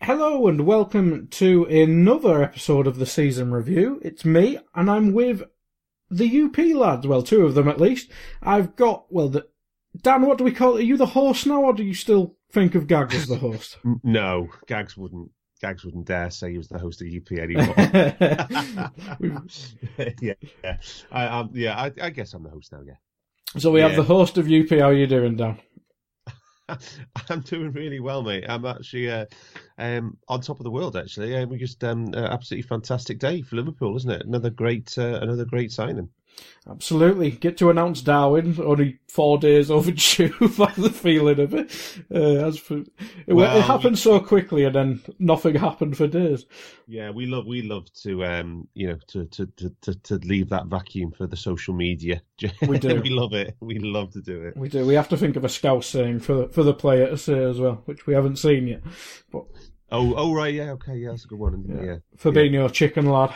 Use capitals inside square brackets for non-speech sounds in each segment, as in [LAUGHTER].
Hello and welcome to another episode of the season review. It's me, and I'm with the UP lads. Well, two of them at least. I've got well, the Dan. What do we call? It? Are you the host now, or do you still think of Gags as the host? [LAUGHS] No, Gags wouldn't. Gags wouldn't dare say he was the host of UP anymore. [LAUGHS] [LAUGHS] yeah, yeah, I, um, yeah. I, I, guess I'm the host now. Yeah. So we Yeah. have the host of UP. How are you doing, Dan? [LAUGHS] I'm doing really well, mate. I'm actually uh, um, on top of the world. Actually, uh, we just um, uh, absolutely fantastic day for Liverpool, isn't it? Another great, uh, another great signing. Absolutely. Get to announce Darwin only four days [LAUGHS] overdue [LAUGHS] by the feeling of it. Uh, as for, it, Well, it happened so quickly and then nothing [LAUGHS] happened for days. Yeah, we love we love to um, you know to, to, to, to, to leave that vacuum for the social media. We do. we love it. We love to do it. We do. We have to think of a scout saying for for the player to say as well, which we haven't seen yet. But Oh, oh right, yeah, okay, yeah, that's a good one. Yeah, yeah. Fabinho, chicken lad,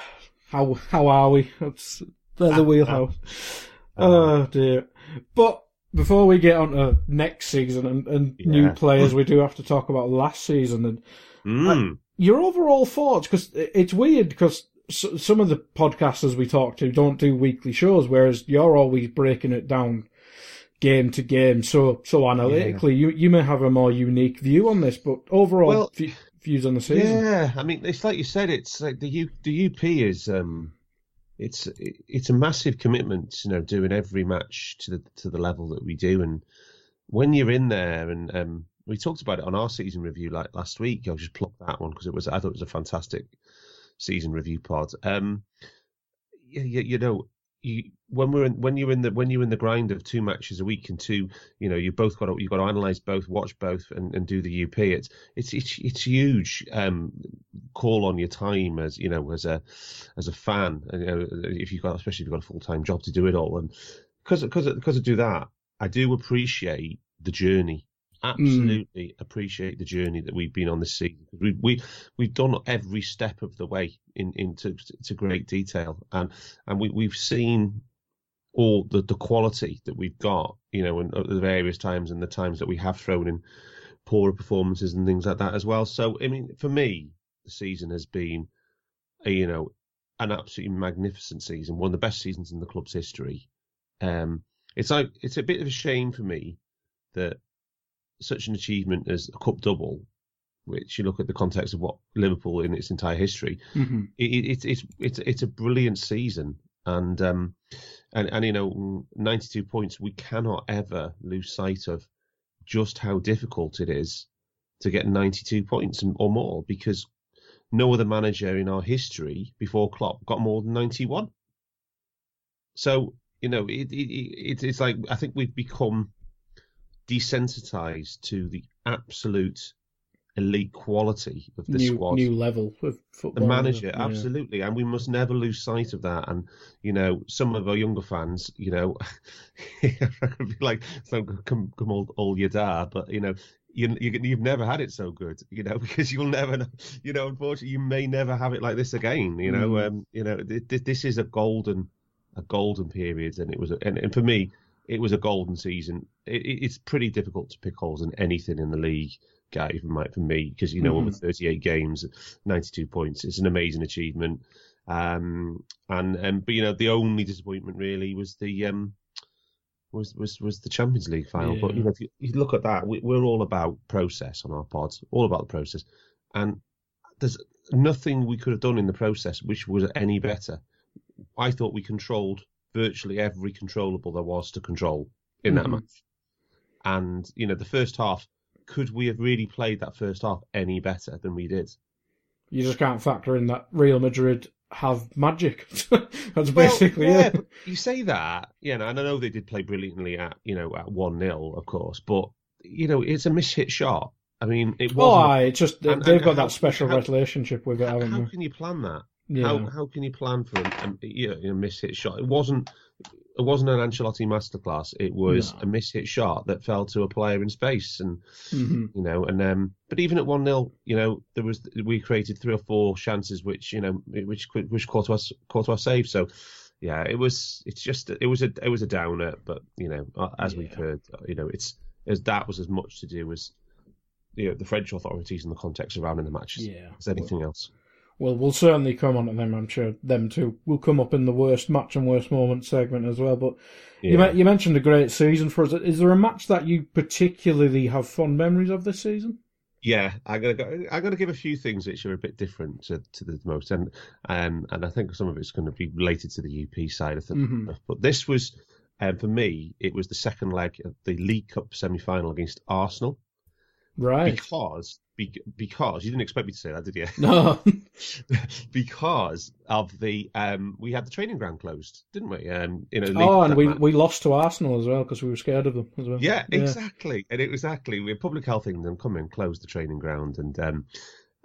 how how are we? That's they're the wheelhouse. Oh dear. But before we get on to next season and, and new players, we do have to talk about last season and Mm. your overall thoughts because it's weird because some of the podcasters we talk to don't do weekly shows, whereas you're always breaking it down game to game, so so analytically. You you may have a more unique view on this, but overall Well, v- views on the season. Yeah, I mean, it's like you said. It's like the U, the UP is um, it's it's a massive commitment. You know, doing every match to the to the level that we do, and when you're in there, and um, we talked about it on our season review like last week. I'll just plug that one because it was I thought it was a fantastic season review pod. Um, you, you, you know. You, when we're in, when you're in the when you're in the grind of two matches a week and two, you know, you both got to, you've got to analyze both, watch both, and, and do the UP. It's it's it's it's huge um, call on your time as you know as a as a fan. and, You know, if you've got especially if you've got a full time job to do it all, and because because because I do that, I do appreciate the journey. Absolutely appreciate the journey that we've been on this season. We we we've done every step of the way in into to great detail, and and we we've seen all the the quality that we've got, you know, and at the various times and the times that we have thrown in poorer performances and things like that as well. So, I mean, for me, the season has been, you know, an absolutely magnificent season, one of the best seasons in the club's history. Um, it's like it's a bit of a shame for me that such an achievement as a cup double, which you look at the context of what Liverpool in its entire history, Mhm. it, it, it's it's it's it's a brilliant season, and um, and and you know, 92 points. We cannot ever lose sight of just how difficult it is to get 92 points and, or more because no other manager in our history before Klopp got more than 91. So you know, it, it, it it's like I think we've become desensitized to the absolute elite quality of the new squad new level of football. the manager yeah. absolutely and we must never lose sight of that and you know some of our younger fans you know [LAUGHS] be like so come come old old your dad but you know you, you you've never had it so good you know [LAUGHS] because you'll never know you know unfortunately you may never have it like this again you know Mm. um you know th- th- this is a golden a golden period and it was a, and, and for me it was a golden season. It, it- it's pretty difficult to pick holes in anything in the league guy for my for me because you know over 38 games 92 points it's an amazing achievement. Um and and but you know the only disappointment really was the um was was was the Champions League final. But you know if you, you look at that we, we're all about process on our pods all about the process. And there's nothing we could have done in the process which was any better. I thought we controlled virtually every controllable there was to control in that Mhm. match. And you know, the first half, could we have really played that first half any better than we did? You just can't factor in that Real Madrid have magic. [LAUGHS] That's Well, basically yeah, it. you say that, yeah, and I know they did play brilliantly at you know at one 0 of course, but you know it's a mishit shot. I mean, it Oh, was. aye, it's just and- they've and got how- that special how- relationship with it, how, haven't how can you plan that? Yeah. How how can you plan for a, a, you know, a mishit shot? It wasn't it wasn't an Ancelotti masterclass. It was No. a mishit shot that fell to a player in space, and hmm you know, and um, but even at one 0 you know, there was we created three or four chances which you know which which Courtois Courtois saved. So yeah, it was it's just it was a it was a downer, but you know, as we've heard, you know, it's as that was as much to do as you know the French authorities and the context surrounding the matches Yeah. as anything else. Well, we'll certainly come on to them. I'm sure them too will come up in the worst match and worst moment segment as well. But you, Yeah. me- you mentioned a great season for us. Is there a match that you particularly have fond memories of this season? Yeah, I gotta go, I gotta give a few things which are a bit different to, to the most, and um, and I think some of it's going to be related to the UP side of things. Mhm. But this was, um, for me, it was the second leg of the League Cup semi-final against Arsenal Right. because be, because you didn't expect me to say that, did you? No. [LAUGHS] because of the um, we had the training ground closed, didn't we? Um, in a oh, and we, match. we lost to Arsenal as well because we were scared of them as well. Yeah, exactly. And it was exactly we had Public Health England come in, close the training ground, and um,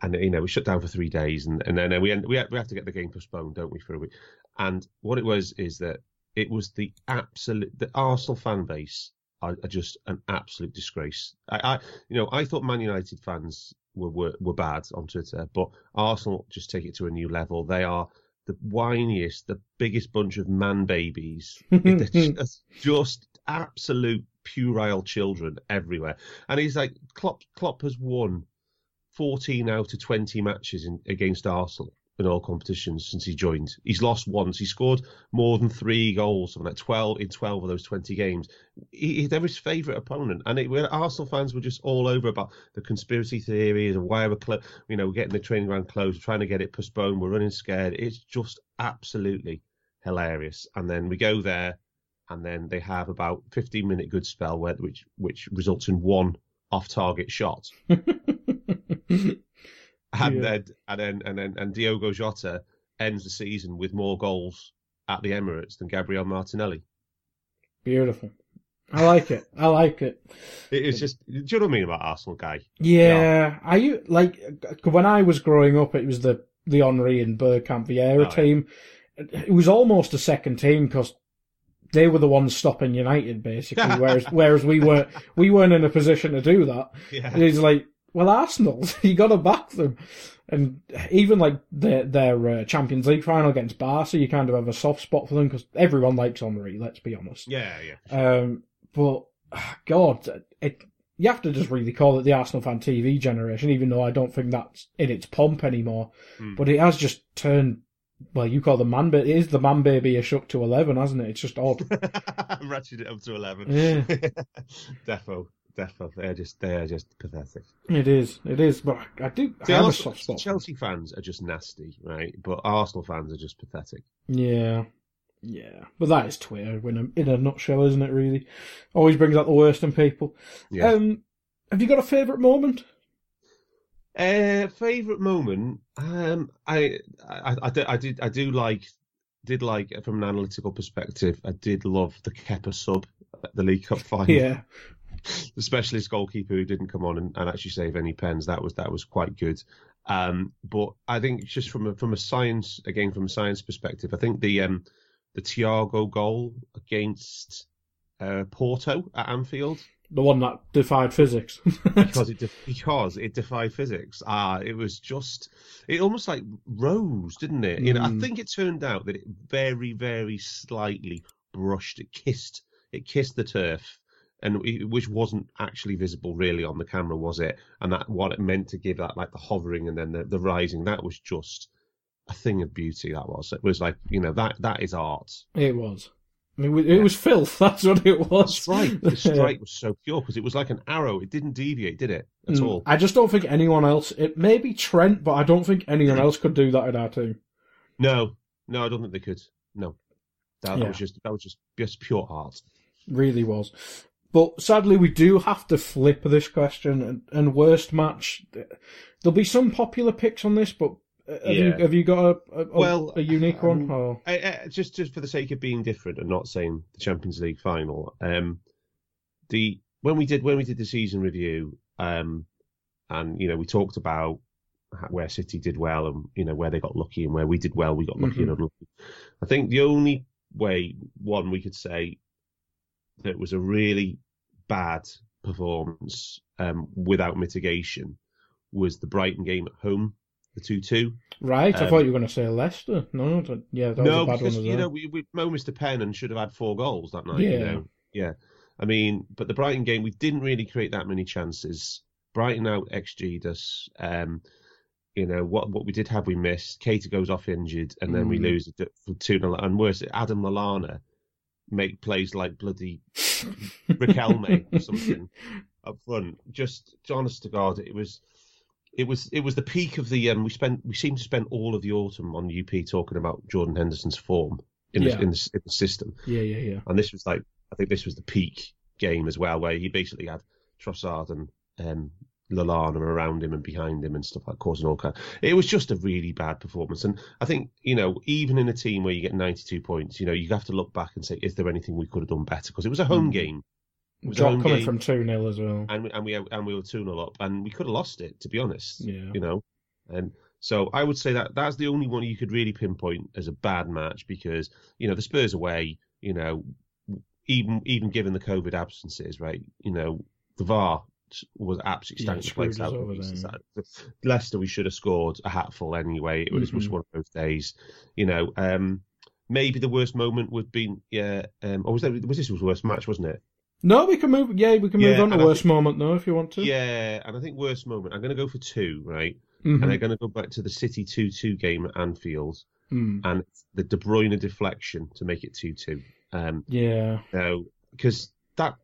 and you know we shut down for three days, and and then we end, we have, we have to get the game postponed, don't we, for a week? And what it was is that it was the absolute the Arsenal fan base are, are just an absolute disgrace. I, I you know I thought Man United fans were, were were bad on Twitter, but Arsenal just take it to a new level. They are the whiniest, the biggest bunch of man babies. [LAUGHS] Just, just absolute puerile children everywhere. And he's like, Klopp, Klopp has won 14 out of 20 matches in, against Arsenal in all competitions since he joined. He's lost once. He scored more than three goals, something like 12 in 12 of those 20 games. He, he, they're his favourite opponent. And it, Arsenal fans were just all over about the conspiracy theories and why we're, clo- you know, getting the training ground closed, trying to get it postponed. We're running scared. It's just absolutely hilarious. And then we go there and then they have about 15 minute good spell where, which which results in one off target shot. [LAUGHS] and Yeah. then and then and then and Diogo Jota ends the season with more goals at the Emirates than Gabriel Martinelli. Beautiful. I like it. I like it. It is just do you know what I mean about Arsenal guy? Yeah, I u- like when I was growing up, it was the the Henry and Bergkamp Vieira Oh, yeah. team. It was almost a second team because they were the ones stopping United, basically. [LAUGHS] whereas whereas we weren't we weren't in a position to do that. Yeah. It's like, well, Arsenal, you got to back them. And even like their their uh, Champions League final against Barca, you kind of have a soft spot for them because everyone likes Henry. Let's be honest. Yeah, yeah. Um, but [SIGHS] God, it you have to just really call it the Arsenal fan TV generation, even though I don't think that's in its pomp anymore. Hmm. But it has just turned. Well, you call the man, but it is the man baby a shook to eleven, hasn't it? It's just odd. [LAUGHS] Ratchet it up to eleven. Yeah. [LAUGHS] defo, They're just they are just pathetic. it is, it is. But I do. I See, have a Arsenal- soft spot. Chelsea fans are just nasty, right? But Arsenal fans are just pathetic. Yeah, yeah. But that is Twitter in a in a nutshell, isn't it? Really, always brings out the worst in people. Yeah. Um, have you got a favourite moment? Uh, favorite moment? Um, I, I, I, did, I did, I do like, did like from an analytical perspective. I did love the Kepa sub at the League Cup final. [LAUGHS] Yeah, the specialist goalkeeper who didn't come on and, and actually save any pens. That was that was quite good. Um, but I think just from a from a science again from a science perspective, I think the um the Thiago goal against uh, Porto at Anfield the one that defied physics. because it [LAUGHS] de- because it defied physics. Ah, it was just it almost like rose, didn't it? You know, I Mm. think it turned out that it very very slightly brushed, it kissed, it kissed the turf. And which wasn't actually visible really on the camera, was it? And that what it meant to give that like the hovering and then the, the rising. That was just a thing of beauty. That was. It was like you know that that is art. It was. I mean, it was filth. [LAUGHS] That's what it was. Strike. The strike [LAUGHS] was so pure because it was like an arrow. It didn't deviate, did it? At Mm, all. I just don't think anyone else. It may be Trent, but I don't think anyone else could do that in our team. No, no, I don't think they could. no, that, Yeah. that was just that was just just pure art. really was. But sadly, we do have to flip this question. And, and worst match, there'll be some popular picks on this, but uh, have you have you got a, a, Well, a unique one? um, Or I, I, just just for the sake of being different and not saying the Champions League final, um, the when we did when we did the season review, um, and you know we talked about where City did well and you know where they got lucky and where we did well, we got lucky and unlucky. I think the only way one we could say that it was a really bad performance um, without mitigation was the Brighton game at home, the two-two. right, I um, thought you were going to say Leicester. No, that- yeah, that no, was a bad because you well. know we, we Mo Mr. Penn and should have had four goals that night. You Yeah. know, yeah. I mean, but the Brighton game we didn't really create that many chances. Brighton out xg'd us. Um, you know what? What we did have, we missed. Keita goes off injured, and then we Mm. lose it for two 0 And worse, Adam Lallana make plays like bloody [LAUGHS] Riquelme or something up front. Just honest to God, it was. It was it was the peak of the um. We spent we seemed to spend all of the autumn on UP talking about Jordan Henderson's form in Yeah. the, in the in the system, yeah, yeah, yeah. and this was like I think this was the peak game as well, where he basically had Trossard and um, Lallana around him and behind him and stuff like that causing all kind. It was just a really bad performance, and I think you know even in a team where you get 92 points, you know you have to look back and say, is there anything we could have done better? Because it was a home Mm. game. It was Drop coming game, from 2 0 as well. and we, and we and we were two 0 up, and we could have lost it to be honest Yeah. you know. And so I would say that that's the only one you could really pinpoint as a bad match because you know the Spurs away, you know, even even given the COVID absences, right? You know, the VAR was absolutely Yeah, stank the screwed place us out. over It's then. like- Leicester, we should have scored a hatful anyway. It was just Mhm. one of those days, you know. Um, maybe the worst moment would be yeah. Um, or was that was this was the worst match, wasn't it? No, we can move. Yeah, we can move Yeah, on to worst think- moment though, if you want to. Yeah, and I think worst moment. I'm going to go for two, right? Mhm. And I'm going to go back to the City two-two game at Anfield. Mm. and the De Bruyne deflection to make it two-two. Um, Yeah. now because that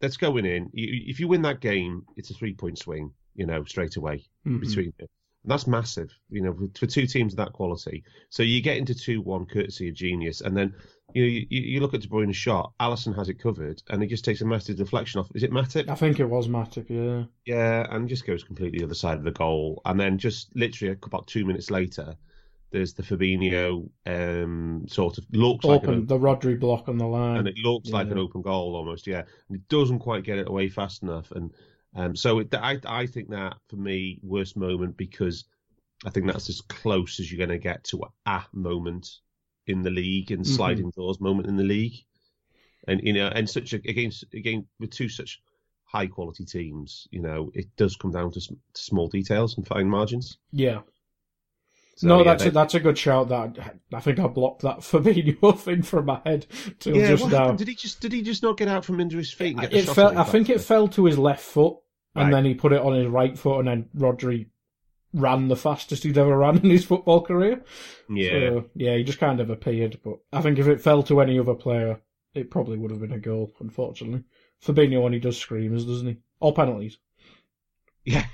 that's going in. You, if you win that game, it's a three-point swing. You know, straight away Mhm. between. And that's massive. You know, for, for two teams of that quality. So you get into two-one courtesy of genius, and then you know you, you look at De Bruyne's shot. Alisson has it covered, and he just takes a massive deflection off. Is it Matip? I think it was Matip, yeah. Yeah, and just goes completely the other side of the goal. And then just literally about two minutes later, there's the Fabinho um, sort of looks like an Open the Rodri block on the line. and it looks like an open goal almost, yeah. And it doesn't quite get it away fast enough, and um, so it, I I think that for me worst moment because I think that's as close as you're going to get to a moment in the league and Mhm. sliding doors moment in the league, and you know, and such a, against again with two such high quality teams, you know, it does come down to, to small details and fine margins. yeah. So, no, yeah, that's they- a, that's a good shout. That I think I blocked that Fabinho [LAUGHS] thing from my head till yeah. just now. Did he just did he just not get out from under his feet? And get It fell. I think it fell to his left foot, and then he put it on his right foot, and then Rodri ran the fastest he'd ever ran [LAUGHS] in his football career. Yeah. So, yeah, he just kind of appeared. But I think if it fell to any other player, it probably would have been a goal. Unfortunately, Fabinho only does screamers, doesn't he? Or penalties. Yeah.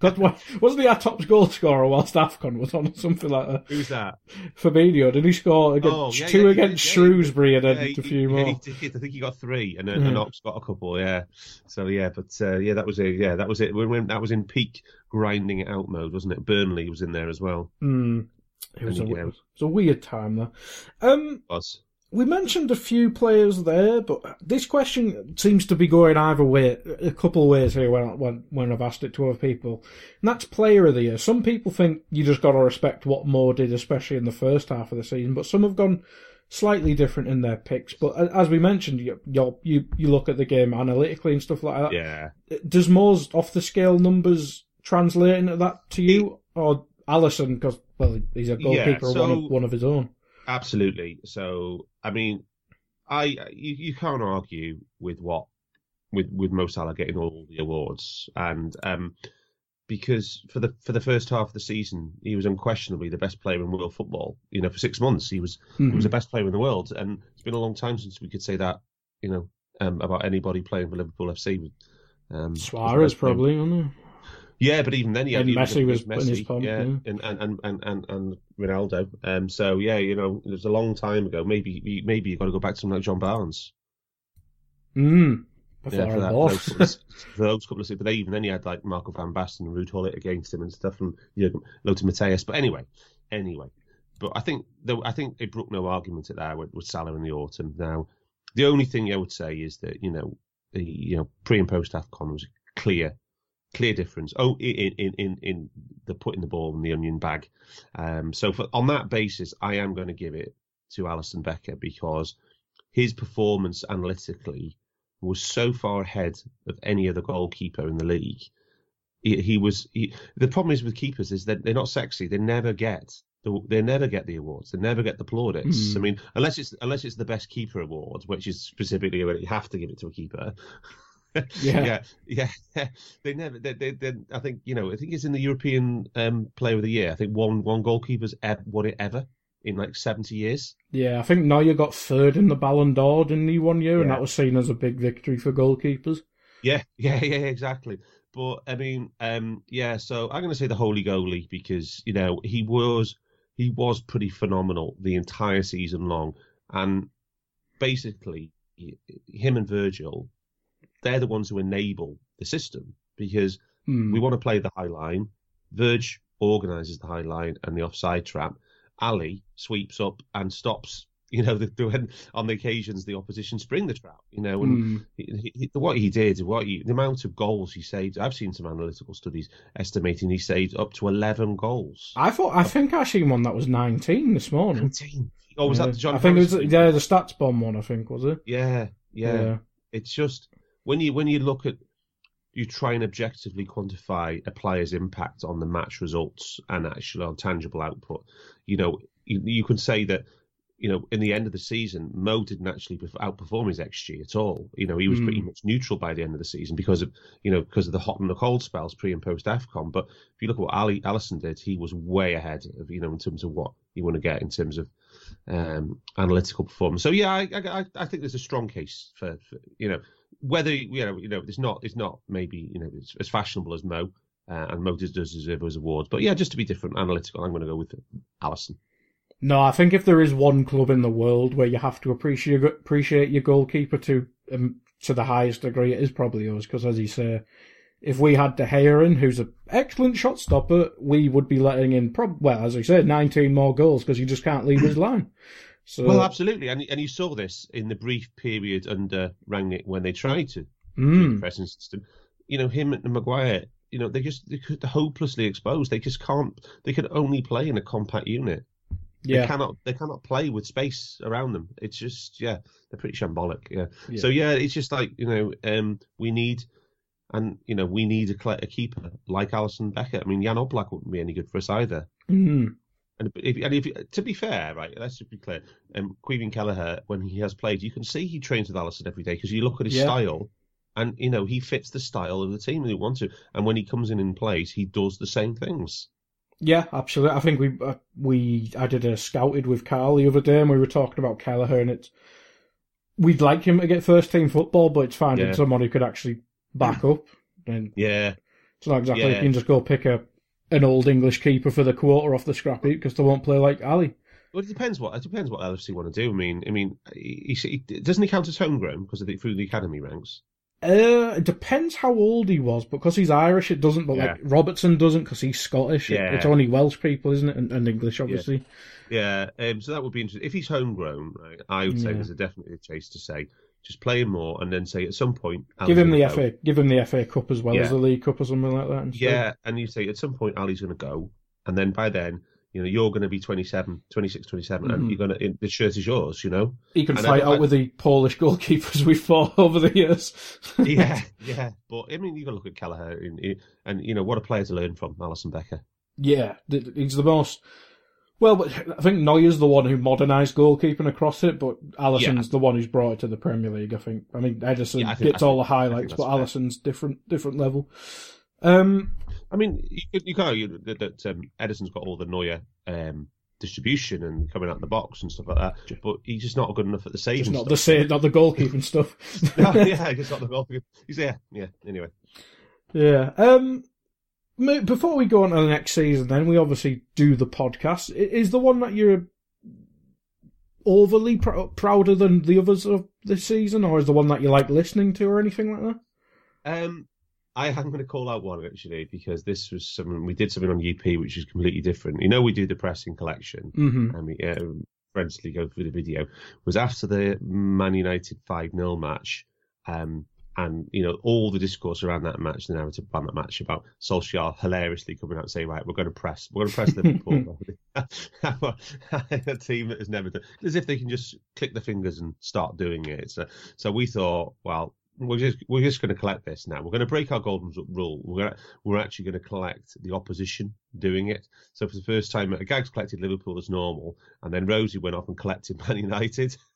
Wasn't he our top goal scorer whilst Afcon was on or something like that? Who's that? Fabinho, did he score against, Oh, yeah, two yeah, against yeah. Shrewsbury and then a few more? he did. I think he got three, and then and Ox got a couple. Yeah. So yeah, but uh, yeah, that was it. Yeah, that was it. When, when that was in peak grinding it out mode, wasn't it? Burnley was in there as well. Mm. It was, a, And, it was a weird time though. Um, Was we mentioned a few players there, but this question seems to be going either way, a couple of ways here when, when, when I've asked it to other people. And that's player of the year. Some people think you just got to respect what Mo did, especially in the first half of the season, but some have gone slightly different in their picks. But as we mentioned, you, you, you look at the game analytically and stuff like that. yeah. Does Mo's off the scale numbers translate into that to you? Or Alisson, because, well, he's a goalkeeper, so- one, of, one of his own. Absolutely. So I mean, I you, you can't argue with what with with Mo Salah getting all the awards, and um, because for the for the first half of the season, he was unquestionably the best player in world football. You know, for six months, he was he was the best player in the world, and it's been a long time since we could say that. You know, um, about anybody playing for Liverpool FC. Um, Suarez was the best player- probably, isn't Yeah, but even then, he had And Messi was Messi, pomp, yeah, yeah. And, and, and, and, and, Ronaldo. Um, so yeah, you know, it was a long time ago. Maybe maybe you got to go back to something like John Barnes. Mm. Yeah, for, that, those couple of, [LAUGHS] for those couple of. But even then, he had like Marco van Basten and Ruud Gullit against him and stuff, and you know, Lothar Matthäus. But anyway, anyway. But I think though I think it broke no argument at that with, with Salah in the autumn. Now, the only thing I would say is that you know the you know pre and post Afcon was clear, clear difference. Oh, in in in in the putting the ball in the onion bag. Um, so for, on that basis, I am going to give it to Alisson Becker because his performance analytically was so far ahead of any other goalkeeper in the league. He, he was. He, the problem is with keepers is that they're not sexy. They never get. the- They never get the awards. They never get the plaudits. Mm. I mean, unless it's unless it's the best keeper award, which is specifically where you have to give it to a keeper. [LAUGHS] Yeah. yeah, yeah. [LAUGHS] They never. They, they, they, I think you know. I think it's in the European um, Player of the Year. I think one one goalkeeper's ever, won it ever in like seventy years. Yeah, I think Neuer got third in the Ballon d'Or, didn't he, one year? And that was seen as a big victory for goalkeepers. [LAUGHS] Yeah, yeah, yeah, exactly. But I mean, um, yeah. So I'm going to say the holy goalie because you know he was he was pretty phenomenal the entire season long, and basically him and Virgil, they're the ones who enable the system because Hmm. we want to play the high line. Verge organises the high line and the offside trap. Ali sweeps up and stops. [LAUGHS] You know, the, the, on the occasions the opposition spring the trap. You know, and Hmm. he, he, what he did, what he, the amount of goals he saved. I've seen some analytical studies estimating he saved up to eleven goals. I thought, I think I seen one that was 19 this morning. Nineteen. Oh, was Yeah. that the John? I think it was, yeah, the StatsBomb one, I think, was it? yeah, yeah. It's just when you when you look at you try and objectively quantify a player's impact on the match results and actually on tangible output. You know, you, you can say that. You know, in the end of the season, Mo didn't actually perf- outperform his xG at all. You know, he was Hmm. pretty much neutral by the end of the season because of you know because of the hot and the cold spells pre and post Afcon. But if you look at what Ali Alisson did, he was way ahead of you know in terms of what you want to get in terms of um, analytical performance. So yeah, I, I, I think there's a strong case for, for you know whether you know you know it's not it's not maybe you know it's as fashionable as Mo. Uh, and Mo does, deserve those awards, but yeah, just to be different, analytical, I'm going to go with Alisson. No, I think if there is one club in the world where you have to appreciate appreciate your goalkeeper to um, to the highest degree, it is probably us. Because as you say, if we had De Gea in, who's an excellent shot stopper, we would be letting in, prob- well, as I said, 19 more goals because he just can't leave his [CLEARS THROAT] line. So, Well, absolutely, and and you saw this in the brief period under Rangnick when they tried to do the mm, pressing system. You know, him and Maguire. You know, they just they could they're hopelessly exposed. They just can't. They can only play in a compact unit. They yeah, cannot. They cannot play with space around them. It's just yeah, they're pretty shambolic. Yeah. Yeah. So yeah, it's just like you know, um, we need. And you know we need a, a keeper like Alisson Becker. I mean, Jan Oblak wouldn't be any good for us either. mm, And if, and if to be fair, right, let's just be clear. Um, Caoimhín Kelleher, when he has played, you can see he trains with Alisson every day because you look at his Yeah. style, and you know he fits the style of the team that he wants to. And when he comes in and plays, he does the same things. yeah, absolutely. I think we uh, we I did a scouted with Carl the other day, and we were talking about Kelleher, and it's we'd like him to get first team football, but it's finding Yeah. someone who could actually back [CLEARS THROAT] up. And Yeah, it's not exactly Yeah. you can just go pick a an old English keeper for the quarter off the scrap heap because they won't play like Ali. well, it depends what it depends what LFC want to do. I mean, I mean, he, he, doesn't he count as homegrown because of the through the academy ranks? Uh, it depends how old he was, because he's Irish, it doesn't. But Yeah. like Robertson doesn't, because he's Scottish. It- Yeah. it's only Welsh people, isn't it, and, and English, obviously. Yeah, um, so that would be interesting. If he's homegrown, right, I would say Yeah. there's a definitely a chase to say just play him more, and then say at some point Give him the go. FA, give him the FA Cup as well Yeah. as the League Cup or something like that. Instead. Yeah, and you say at some point Ali's going to go, and then by then, you know, you're going to be 27, 26, 27, Mhm. and you're going to the shirt is yours, you know. he can And fight out like- with the Polish goalkeepers [LAUGHS] we fought over the years. [LAUGHS] yeah, [LAUGHS] yeah. But I mean, you got to look at Kelleher, and, and you know what a player to learn from, Alisson Becker. yeah, he's the most. Well, but I think Neuer's the one who modernised goalkeeping across it, but Alisson's the one who's brought it to the Premier League. I think. I mean, Ederson Yeah, I think- gets I all the think- think highlights, but fair. Alisson's different, different level. Um, I mean, you, could- you can't argue that, that um, Ederson's got all the Neuer um, distribution and coming out of the box and stuff like that, but he's just not good enough at the saving. Not the same, not the goalkeeping stuff. [LAUGHS] No, [LAUGHS] yeah, he's not the goal. He's yeah, yeah. Anyway, yeah. Um. Before we go on to the next season, then we obviously do the podcast. Is the one that you're overly pr- prouder than the others of this season, or is the one that you like listening to, or anything like that? Um, I am going to call out one actually because this was something we did something on UP which is completely different. You know, we do the pressing collection, Mm-hmm. and we uh, friendly go through the video. It Was after the Man United five 0 match, um, and you know all the discourse around that match, the narrative around that match about Solskjaer hilariously coming out and saying, "Right, we're going to press, we're going to press Liverpool." [LAUGHS] [LAUGHS] a team that has never done, as if they can just click the fingers and start doing it. So, so we thought, well, we're just we're just going to collect this now. We're going to break our golden rule. We're gonna, we're actually going to collect the opposition doing it. So for the first time, Gags collected Liverpool as normal, and then Rosie went off and collected Man United. [LAUGHS]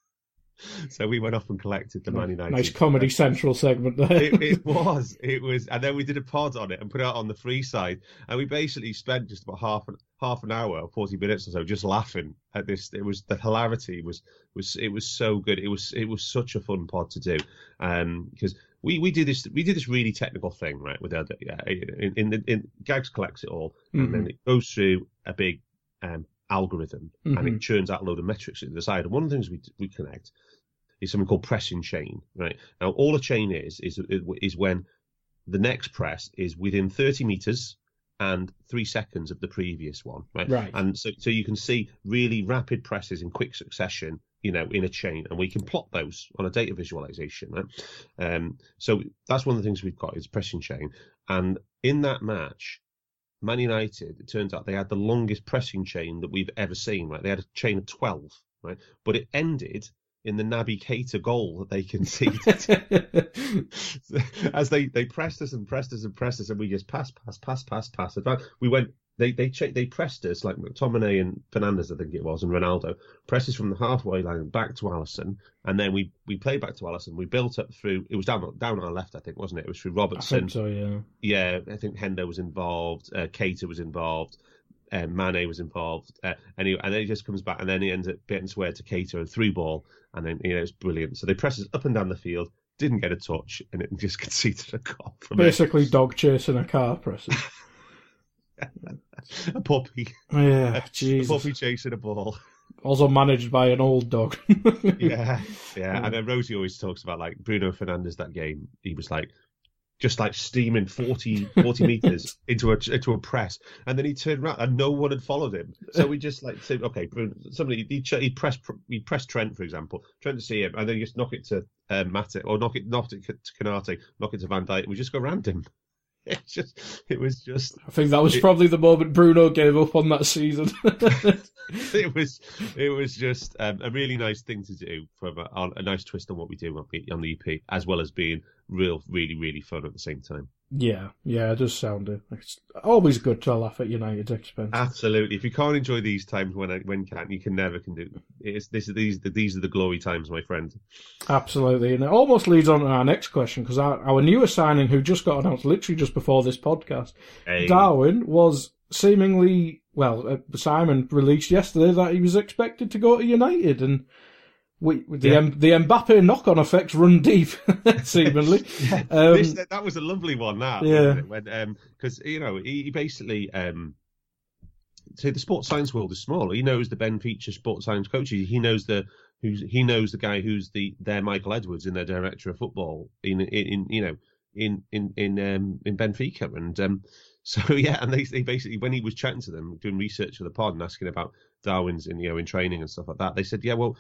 [LAUGHS] so we went off and collected the Man United. Nice Comedy Central segment there. it, it [LAUGHS] was, it was, and then we did a pod on it and put it out on the free side, and we basically spent just about half an half an hour, forty minutes or so, just laughing at this. It was the hilarity was was it was so good. It was it was such a fun pod to do, um, because we we did this we do this really technical thing right with our yeah in in, in, in Gags collects it all, and then it goes through a big um algorithm, and it churns out a load of metrics at the side. And one of the things we we connect is something called pressing chain. Right now, all a chain is is is when the next press is within 30 meters and three seconds of the previous one. Right. Right. And so so you can see really rapid presses in quick succession. You know, in a chain, and we can plot those on a data visualization. Right? Um, so that's one of the things we've got is pressing chain, and in that match, Man United, it turns out they had the longest pressing chain that we've ever seen. Right, they had a chain of twelve. Right, but it ended in the Naby Keita goal that they [LAUGHS] conceded. [LAUGHS] As they they pressed us and pressed us and pressed us, and we just pass, pass, pass, pass, pass. In fact, we went. They they che- they pressed us like McTominay and Fernandes, I think it was, and Ronaldo pressed us from the halfway line back to Alisson, and then we we played back to Alisson. We built up through. It was down down on our left, I think, wasn't it? It was through I Robertson. think so, yeah. Yeah, I think Hendo was involved. Uh, Keita was involved. Uh, Mane was involved. Uh, anyway, and then he just comes back, and then he ends up getting square to Keita and through ball, and then you know it's brilliant. So they press us up and down the field, didn't get a touch, and it [LAUGHS] just conceded a goal from it. Basically, dog chasing a car pressing. [LAUGHS] a puppy, Yeah, a puppy chasing a ball. Also managed by an old dog. [LAUGHS] yeah, yeah. And then Rosie always talks about like Bruno Fernandes that game. He was like just like steaming 40, 40 meters [LAUGHS] into a into a press, and then he turned around and no one had followed him. So we just like said, okay, Bruno, somebody he he pressed he pressed Trent for example, Trent to see him, and then you just knock it to uh, Matip or knock it knock it to Konate, knock it to Van Dijk, and we just go around him. [LAUGHS] It's just it was just I think that was probably the moment Bruno gave up on that season. [LAUGHS] [LAUGHS] it was it was just um, a really nice thing to do from a, a nice twist on what we do on, the- on the EP, as well as being real, really, really fun at the same time. yeah, yeah, it does sound it. It's always good to laugh at United's expense. Absolutely. If you can't enjoy these times when I, when can you can never can do. It's this these these are the glory times, my friend. Absolutely, and it almost leads on to our next question because our, our newest signing, who just got announced literally just before this podcast, Hey. Darwin, was seemingly well. Uh, Simon released yesterday that he was expected to go to United, and we the Yeah. M- the Mbappe knock-on effects run deep, [LAUGHS] seemingly. [LAUGHS] [LAUGHS] Um, This- that was a lovely one. That Yeah. when um because you know he, he basically um. So the sports science world is small. He knows the Benfica sports science coaches. He knows the who's he knows the guy who's the their Michael Edwards in their director of football in in, in you know in in in um in Benfica and um so [LAUGHS] yeah and they, they basically when he was chatting to them doing research for the pod and asking about Darwin's in you know in training and stuff like that they said yeah well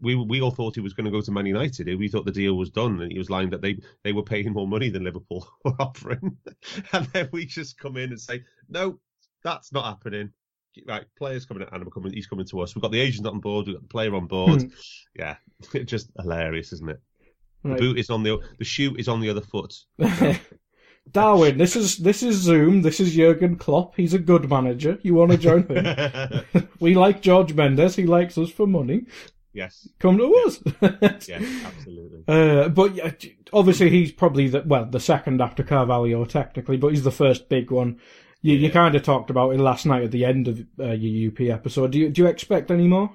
we we all thought he was going to go to Man United. We thought the deal was done, and he was lying that they they were paying more money than Liverpool [LAUGHS] were offering. [LAUGHS] and then we just come in and say, no, that's not happening. Right, players coming, and we're coming. He's coming to us. We've got the agent on board. We've got the player on board. Hmm. yeah, just hilarious, isn't it? Right. The boot is on the the shoe is on the other foot. Darwin, this is this is Zoom. This is Jurgen Klopp. He's a good manager. You want to join him? [LAUGHS] we like Jorge Mendes. He likes us for money. yes, Come to us. yes, absolutely. [LAUGHS] Uh, but obviously he's probably the well the second after Carvalho technically, but he's the first big one. You you kind of talked about it last night at the end of uh, your UP episode. Do you do you expect any more?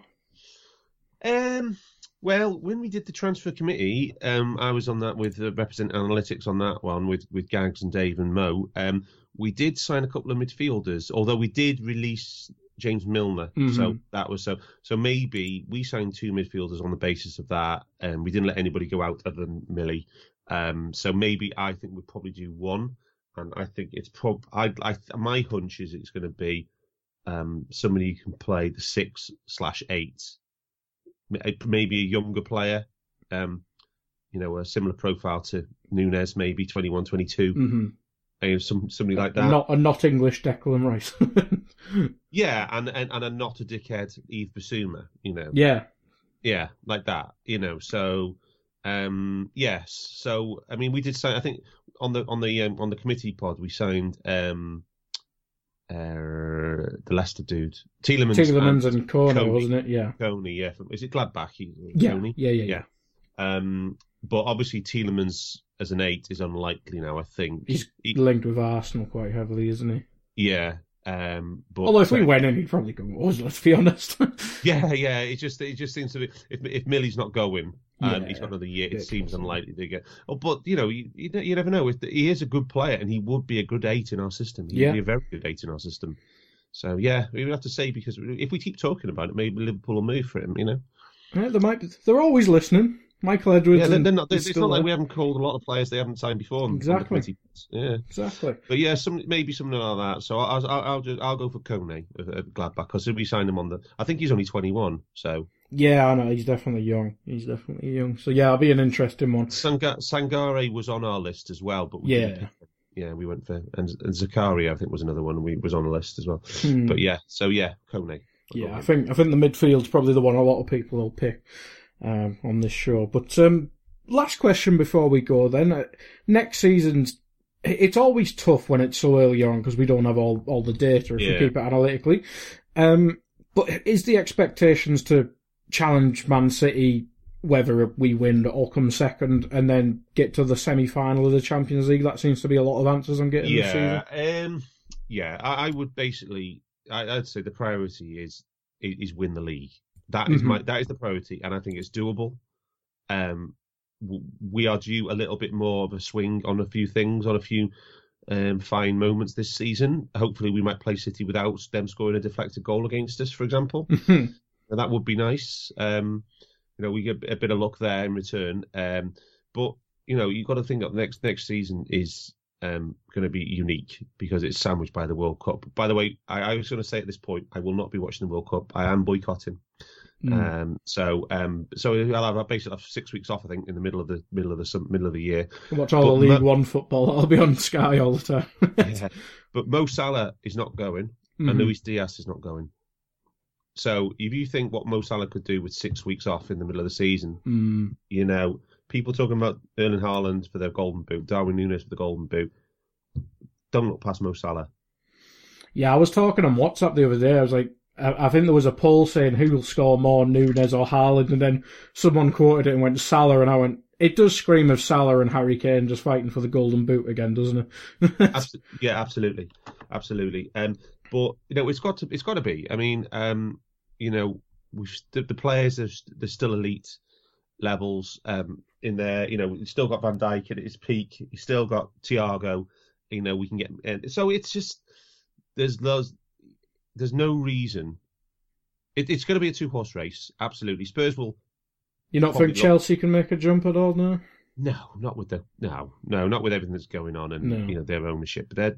Um, Well, when we did the transfer committee, um, I was on that with uh, Represent Analytics on that one with, with Gags and Dave and Mo. Um, we did sign a couple of midfielders, although we did release James Milner. Mhm. So that was so. So maybe we signed two midfielders on the basis of that, and we didn't let anybody go out other than Millie. Um, so maybe I think we'd probably do one, and I think it's prob. I, I my hunch is it's going to be um, somebody who can play the six slash eight, maybe a younger player. Um, you know, a similar profile to Nunes, maybe 21, 22, hmm uh, some somebody like that. Not a not English Declan Rice. [LAUGHS] Yeah, and, and and a not a dickhead Yves Bissouma, you know. yeah. Yeah, like that, you know. So, um, yes. So, I mean, we did sign. I think on the on the um, on the committee pod we signed um, uh, the Leicester dude, Tielemans, Tielemans and and Corner, Kone. wasn't it? Yeah. Kone. Yeah, from, is it Gladbach? Yeah. Kone? Yeah, yeah, Yeah. Um, but obviously Tielemans as an eight is unlikely now. I think He's He- linked with Arsenal quite heavily, isn't he? yeah. Um, but Although if we uh, went in, he'd probably go with let's be honest. [LAUGHS] Yeah, yeah. It just it just seems to be if if Millie's not going and Yeah, he's got another year, it seems possible. unlikely to get. Oh, but you know, you, you, you never know. If he is a good player and he would be a good eight in our system. He'd Yeah. be a very good eight in our system. So yeah, we would have to say because if we keep talking about it, maybe Liverpool will move for him. You know, Yeah, they might. They're always listening. Michael Edwards. yeah, they're, they're not. is It's not like we haven't called a lot of players they haven't signed before. on- on the Exactly. Yeah, Exactly. but yeah, some maybe something like that. So I'll I'll, I'll just I'll go for Kone at, Gladbach because we signed him on the. I think he's only twenty one. So Yeah, I know. He's definitely young. He's definitely young. So yeah, it'll be an interesting one. Sanga- Sangare was on our list as well, but we Yeah. yeah, we went for and, and Zakaria I think was another one we was on the list as well. Hmm. But yeah, so yeah, Kone. Yeah, I think I think the midfield's probably the one a lot of people will pick um, on this show. But um, last question before we go. Then uh, next season's it's always tough when it's so early on because we don't have all all the data if we Yeah. keep it analytically. Um, but is the expectations to challenge Man City? Whether we win or come second and then get to the semi final of the Champions League, that seems to be a lot of answers I'm getting this season. Yeah, um, yeah. I, I would basically, I, I'd say the priority is, is win the league. That is Mhm. my that is the priority, and I think it's doable. Um, we are due a little bit more of a swing on a few things, on a few um, fine moments this season. Hopefully, we might play City without them scoring a deflected goal against us, for example. And that would be nice. Um, you know, we get a bit of luck there in return. Um, but you know, you've got to think that next next season is um, going to be unique because it's sandwiched by the World Cup. By the way, I, I was going to say at this point, I will not be watching the World Cup. I am boycotting. Mm. Um, so, um, so I'll have basically have six weeks off. I think in the middle of the middle of the middle of the year. Watch all but the League Mo- One football. I'll be on Sky all the time. [LAUGHS] Yeah. But Mo Salah is not going, and Mhm. Luis Diaz is not going. So if you think what Mo Salah could do with six weeks off in the middle of the season, Mm. you know, people talking about Erling Haaland for their golden boot, Darwin Nunes for the golden boot. Don't look past Mo Salah. Yeah, I was talking on WhatsApp the other day. I was like, I, think there was a poll saying who will score more, Nunes or Haaland, and then someone quoted it and went Salah, and I went, it does scream of Salah and Harry Kane just fighting for the golden boot again, doesn't it? [LAUGHS] Yeah, absolutely, absolutely. Um, but you know, it's got to, it's got to be. I mean, um, you know, the, the players are they're still elite levels. Um, in there, you know, we've still got Van Dijk at his peak. He's still got Thiago. You know, we can get. And so it's just there's there's there's no reason. It, it's going to be a two horse race. Absolutely, Spurs will You not think. Chelsea can make a jump at all now? No, not with the no, no, not with everything that's going on and No. you know their ownership. But they're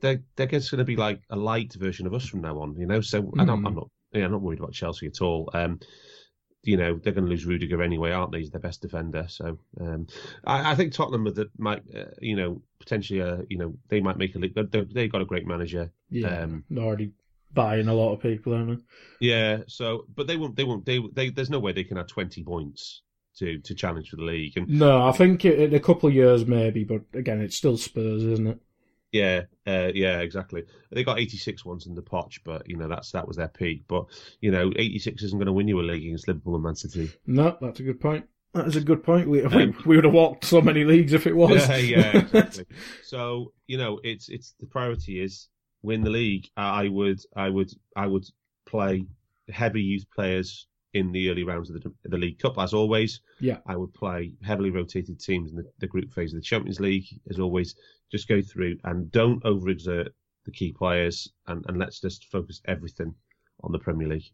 they're they're just going to be like a light version of us from now on. You know, so I don't, Mm. I'm not yeah, I'm not worried about Chelsea at all. Um, you know they're going to lose Rudiger anyway, aren't they? He's their best defender. So um, I, I think Tottenham with the might uh, you know potentially uh, you know they might make a leap. They they've got a great manager. Yeah, Um, already buying a lot of people, aren't Yeah. So but they won't they won't they, they there's no way they can have 20 points to to challenge for the league and? No, I think i- in a couple of years maybe, but again, it's still Spurs, isn't it? Yeah, uh, yeah, exactly. They got 86 once in the potch, but you know that's that was their peak. But you know, 86 isn't going to win you a league against Liverpool and Man City. No, that's a good point. That is a good point. We, we, Um, we would have walked so many leagues if it was. Yeah, yeah, exactly. [LAUGHS] so you know, it's it's the priority is win the league. I would I would I would play heavy youth players in the early rounds of the, the League Cup, as always. Yeah. I would play heavily rotated teams in the, the group phase of the Champions League, as always. Just go through and don't overexert the key players, and, and let's just focus everything on the Premier League.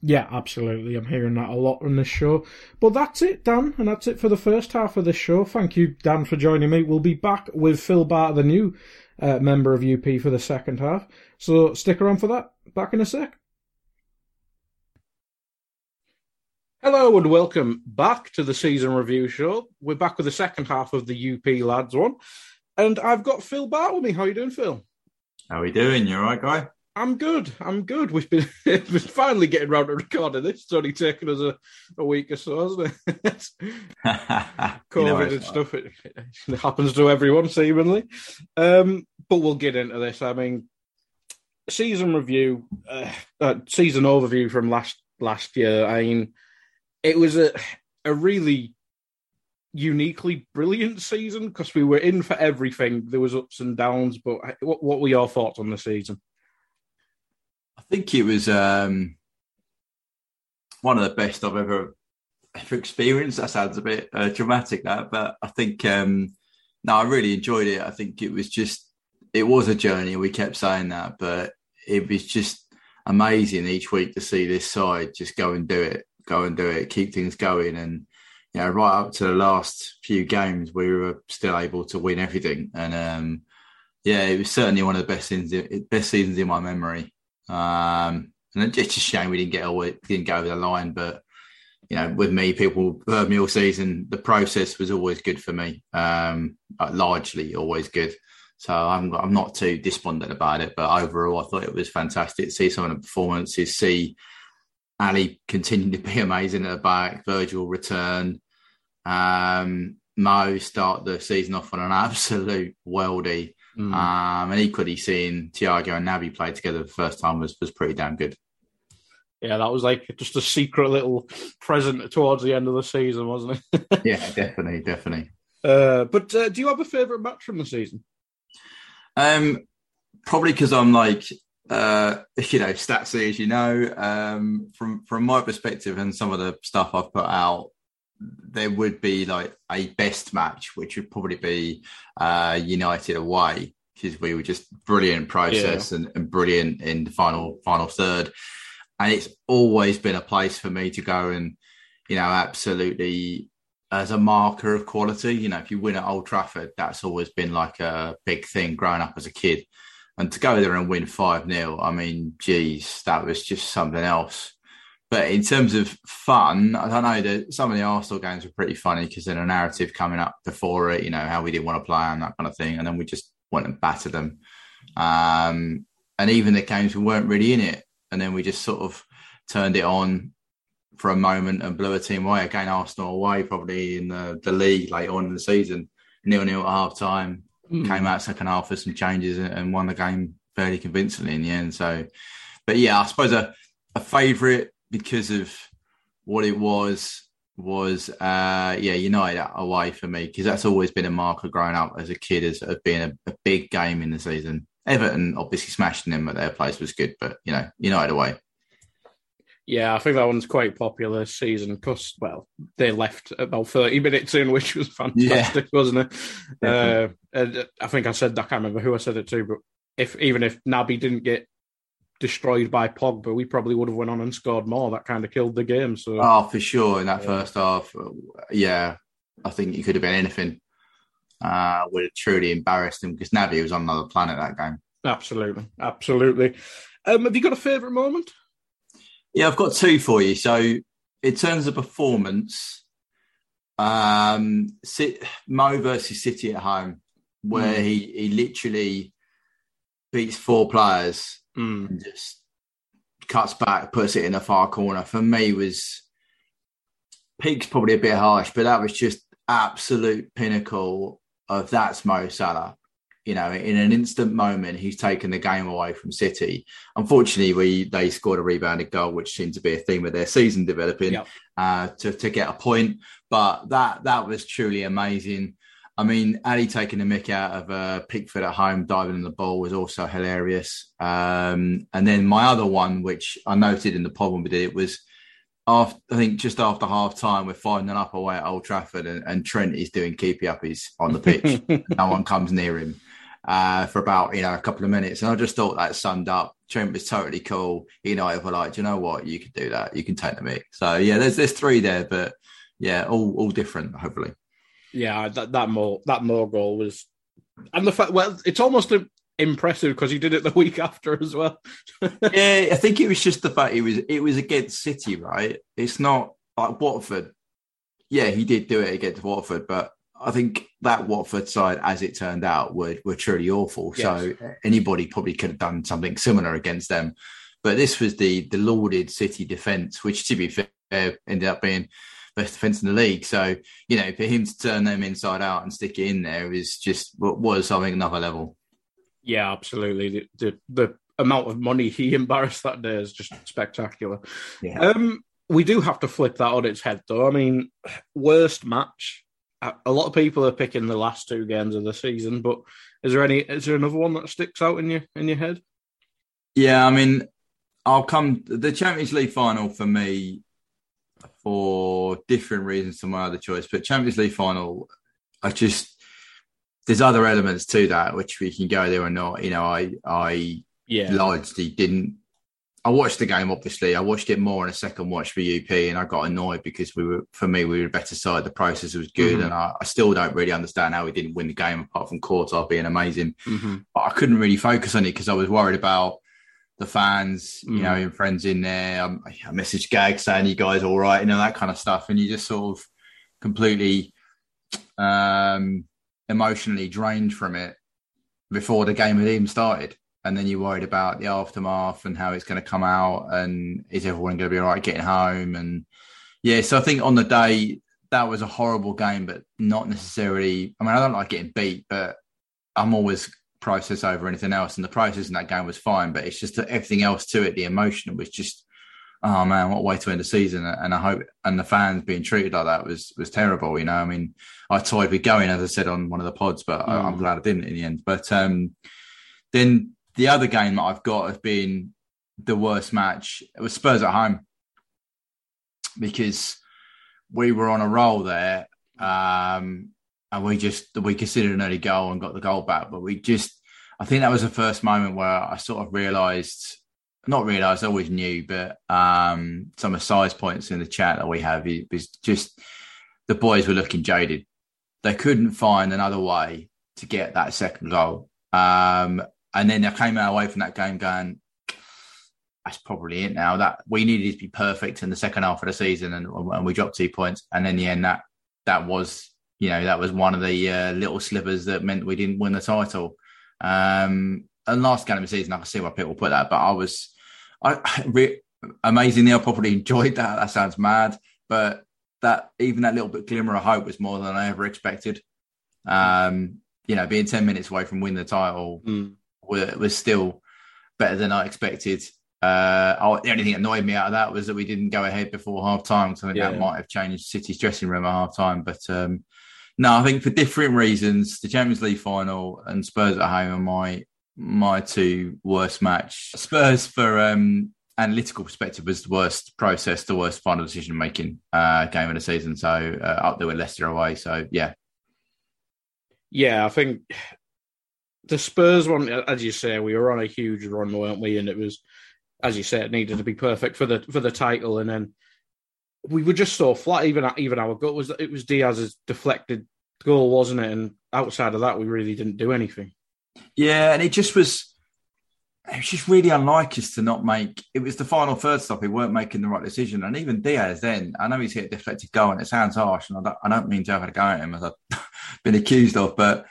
Yeah, absolutely. I'm hearing that a lot on this show. But that's it, Dan, and that's it for the first half of this show. Thank you, Dan, for joining me. We'll be back with Phil Bart, the new uh, member of UP, for the second half. So stick around for that. Back in a sec. Hello and welcome back to the season review show. We're back with the second half of the UP lads one, and I've got Phil Barter with me. How are you doing, Phil? How are we doing? You all right, guy? I'm good. I'm good. We've been [LAUGHS] we've finally getting round to recording this. It's only taken us a, a week or so, hasn't it? [LAUGHS] COVID [LAUGHS] you know and stuff. It, it, happens to everyone seemingly. Um, but we'll get into this. I mean, season review, uh, uh, season overview from last last year. I mean, it was a a really uniquely brilliant season because we were in for everything. There was ups and downs, but what, what were your thoughts on the season? I think it was um, one of the best I've ever ever experienced. That sounds a bit uh, dramatic, that, but I think um, no, I really enjoyed it. I think it was just it was a journey. We kept saying that, but it was just amazing each week to see this side just go and do it, go and do it, keep things going, and you know, right up to the last few games, we were still able to win everything, and um, yeah, it was certainly one of the best seasons, best seasons in my memory. Um, and it's a shame we didn't get away, didn't go over the line. But you know, with me, people heard me all season. The process was always good for me, um, uh, largely always good. So I'm I'm not too despondent about it. But overall, I thought it was fantastic to see some of the performances, see Ali continue to be [LAUGHS] amazing at the back, Virgil return, um, Mo start the season off on an [LAUGHS] absolute worldie. Mm. Um, and equally seeing Thiago and Naby play together the first time was, was pretty damn good. Yeah, that was like just a secret little present towards the end of the season, wasn't it? [LAUGHS] yeah, definitely, definitely. Uh, but uh, do you have a favourite match from the season? Um, probably because I'm like, uh, [LAUGHS] you know, statsy as you know. Um, from from my perspective and some of the stuff I've put out, there would be like a best match, which would probably be uh, United away because we were just brilliant process yeah. and, and, brilliant in the final final third. And it's always been a place for me to go and, you know, absolutely as a marker of quality. You know, if you win at Old Trafford, that's always been like a big thing growing up as a kid. And to go there and win 5 0, I mean, geez, that was just something else. But in terms of fun, I don't know. The, some of the Arsenal games were pretty funny because then a narrative coming up before it, you know, how we didn't want to play and that kind of thing, and then we just went and battered them. Um, and even the games we weren't really in it, and then we just sort of turned it on for a moment and blew a team away. Again, Arsenal away, probably in the, the league late on in the season, nil nil at half time. Mm. Came out second half with some changes and, and won the game fairly convincingly in the end. So, but yeah, I suppose a, a favourite because of what it was was uh yeah United away for me because that's always been a marker growing up as a kid as of being a, a, big game in the season. Everton obviously smashing them at their place was good, but you know United away. Yeah, I think that one's quite popular this season because well they left about thirty minutes in, [LAUGHS] which was fantastic, yeah. wasn't it? Uh, and I think I said I can't remember who I said it to, but if even if Naby didn't get destroyed by Pogba, we probably would have went on and scored more. That kind of killed the game. So, oh, for sure, in that yeah. first half, yeah, I think it could have been anything. Uh, would have truly embarrassed him because Naby was on another planet that game. Absolutely, absolutely. Um, have you got a favourite moment? Yeah, I've got two for you. So, in terms of performance, um, Mo versus City at home, where mm. he he literally beats four players mm. and just cuts back, puts it in a far corner. For me, was peak's probably a bit harsh, but that was just absolute pinnacle of that's Mo Salah. You know, in an instant moment, he's taken the game away from City. Unfortunately, we they scored a rebounded goal, which seemed to be a theme of their season developing yep. uh, to to get a point. But that that was truly amazing. I mean, Ali taking the mick out of uh, Pickford at home, diving in the ball was also hilarious. Um, and then my other one, which I noted in the pod when we did it, was after I think just after half time, we're finding up away at Old Trafford, and, and Trent is doing keepy uppies on the pitch. [LAUGHS] no one comes near him uh, for about you know a couple of minutes, and I just thought that summed up. Trent was totally cool. United were like, you know what, you can do that. You can take the mic. So yeah, there's there's three there, but yeah, all all different. Hopefully. Yeah, that that more that more goal was, and the fact well, it's almost impressive because he did it the [LAUGHS] week after as well. [LAUGHS] yeah, I think it was just the fact it was it was against City, right? It's not like Watford. Yeah, he did do it against Watford, but I think that Watford side, as it turned out, were were truly awful. Yes. So anybody probably could have done something similar against them. But this was the the lauded City defence, which to be fair ended up being best defence in the league. So you know, for him to turn them inside out and stick it in there is just was something another level. Yeah, absolutely. The, the, the amount of money he [LAUGHS] embarrassed that day is just spectacular. Yeah. Um, we do have to flip that on its head, though. I mean, worst match. A lot of people are picking the last two games of the season, but is there any? Is there another one that sticks out in your in your head? Yeah, I mean, I'll come the Champions League final for me for different reasons to my other choice, but Champions League final, I just there's other elements to that which we can go there or not. You know, I I yeah. largely didn't. I watched the game. Obviously, I watched it more in a second watch for UP, and I got annoyed because we were, for me, we were a better side. The process was good, mm-hmm. and I, I, still don't really understand how we didn't win the game apart from Courtois being amazing. Mm-hmm. But I couldn't really focus on it because I was worried about the fans, you know, mm. and friends in there. I, I messaged Gag saying, "You guys all right?" You know that kind of stuff, and you just sort of completely um emotionally drained from it before the game had even started. And then you're worried about the aftermath and how it's going to come out and is everyone going to be all right getting home? And yeah, so I think on the day that was a horrible game, but not necessarily. I mean, I don't like getting beat, but I'm always process over anything else. And the process in that game was fine, but it's just everything else to it. The emotion was just oh man, what a way to end the season. And I hope, and the fans being treated like that was was terrible. You know, I mean, I toyed with going, as I said on one of the pods, but mm. I, am glad I didn't in the end. But um, then the other game that I've got has been the worst match. It was Spurs at home because we were on a roll there. Um, and we just we considered an early goal and got the goal back, but we just I think that was the first moment where I sort of realised not realised, I always knew, but um, some of the size points in the chat that we have it was just the boys were looking jaded. They couldn't find another way to get that second goal. Um, and then they came away from that game going, that's probably it now. That we needed to be perfect in the second half of the season, and, and we dropped two points. And in the end, that that was you know that was one of the uh, little slippers that meant we didn't win the title. Um, and last game of the season, I can see why people put that, but I was I [LAUGHS] re- amazingly, I probably enjoyed that. That sounds mad, but that even that little bit glimmer of hope was more than I ever expected. Um, you know, being ten minutes away from winning the title mm. was, was, still better than I expected. Uh, oh, the only thing that annoyed me out of that was that we didn't go ahead before half time. So I think yeah. that might have changed City's dressing room at half time. But um, no, I think for different reasons, the Champions League final and Spurs at home are my my two worst match. Spurs for um, analytical perspective was the worst process, the worst final decision making uh, game of the season. So uh, up there with Leicester away. So yeah, yeah, I think the Spurs one, as you say, we were on a huge run, weren't we? And it was, as you said, it needed to be perfect for the for the title, and then we were just so flat. Even even our goal was it was Diaz's deflected goal, wasn't it? And outside of that, we really didn't do anything. Yeah, and it just was. It was just really unlike us to not make. It was the final third stop. We weren't making the right decision, and even Diaz. Then I know he's hit a deflected goal, and it sounds harsh, and I don't, I don't mean to have a go at him as I've [LAUGHS] been accused of, but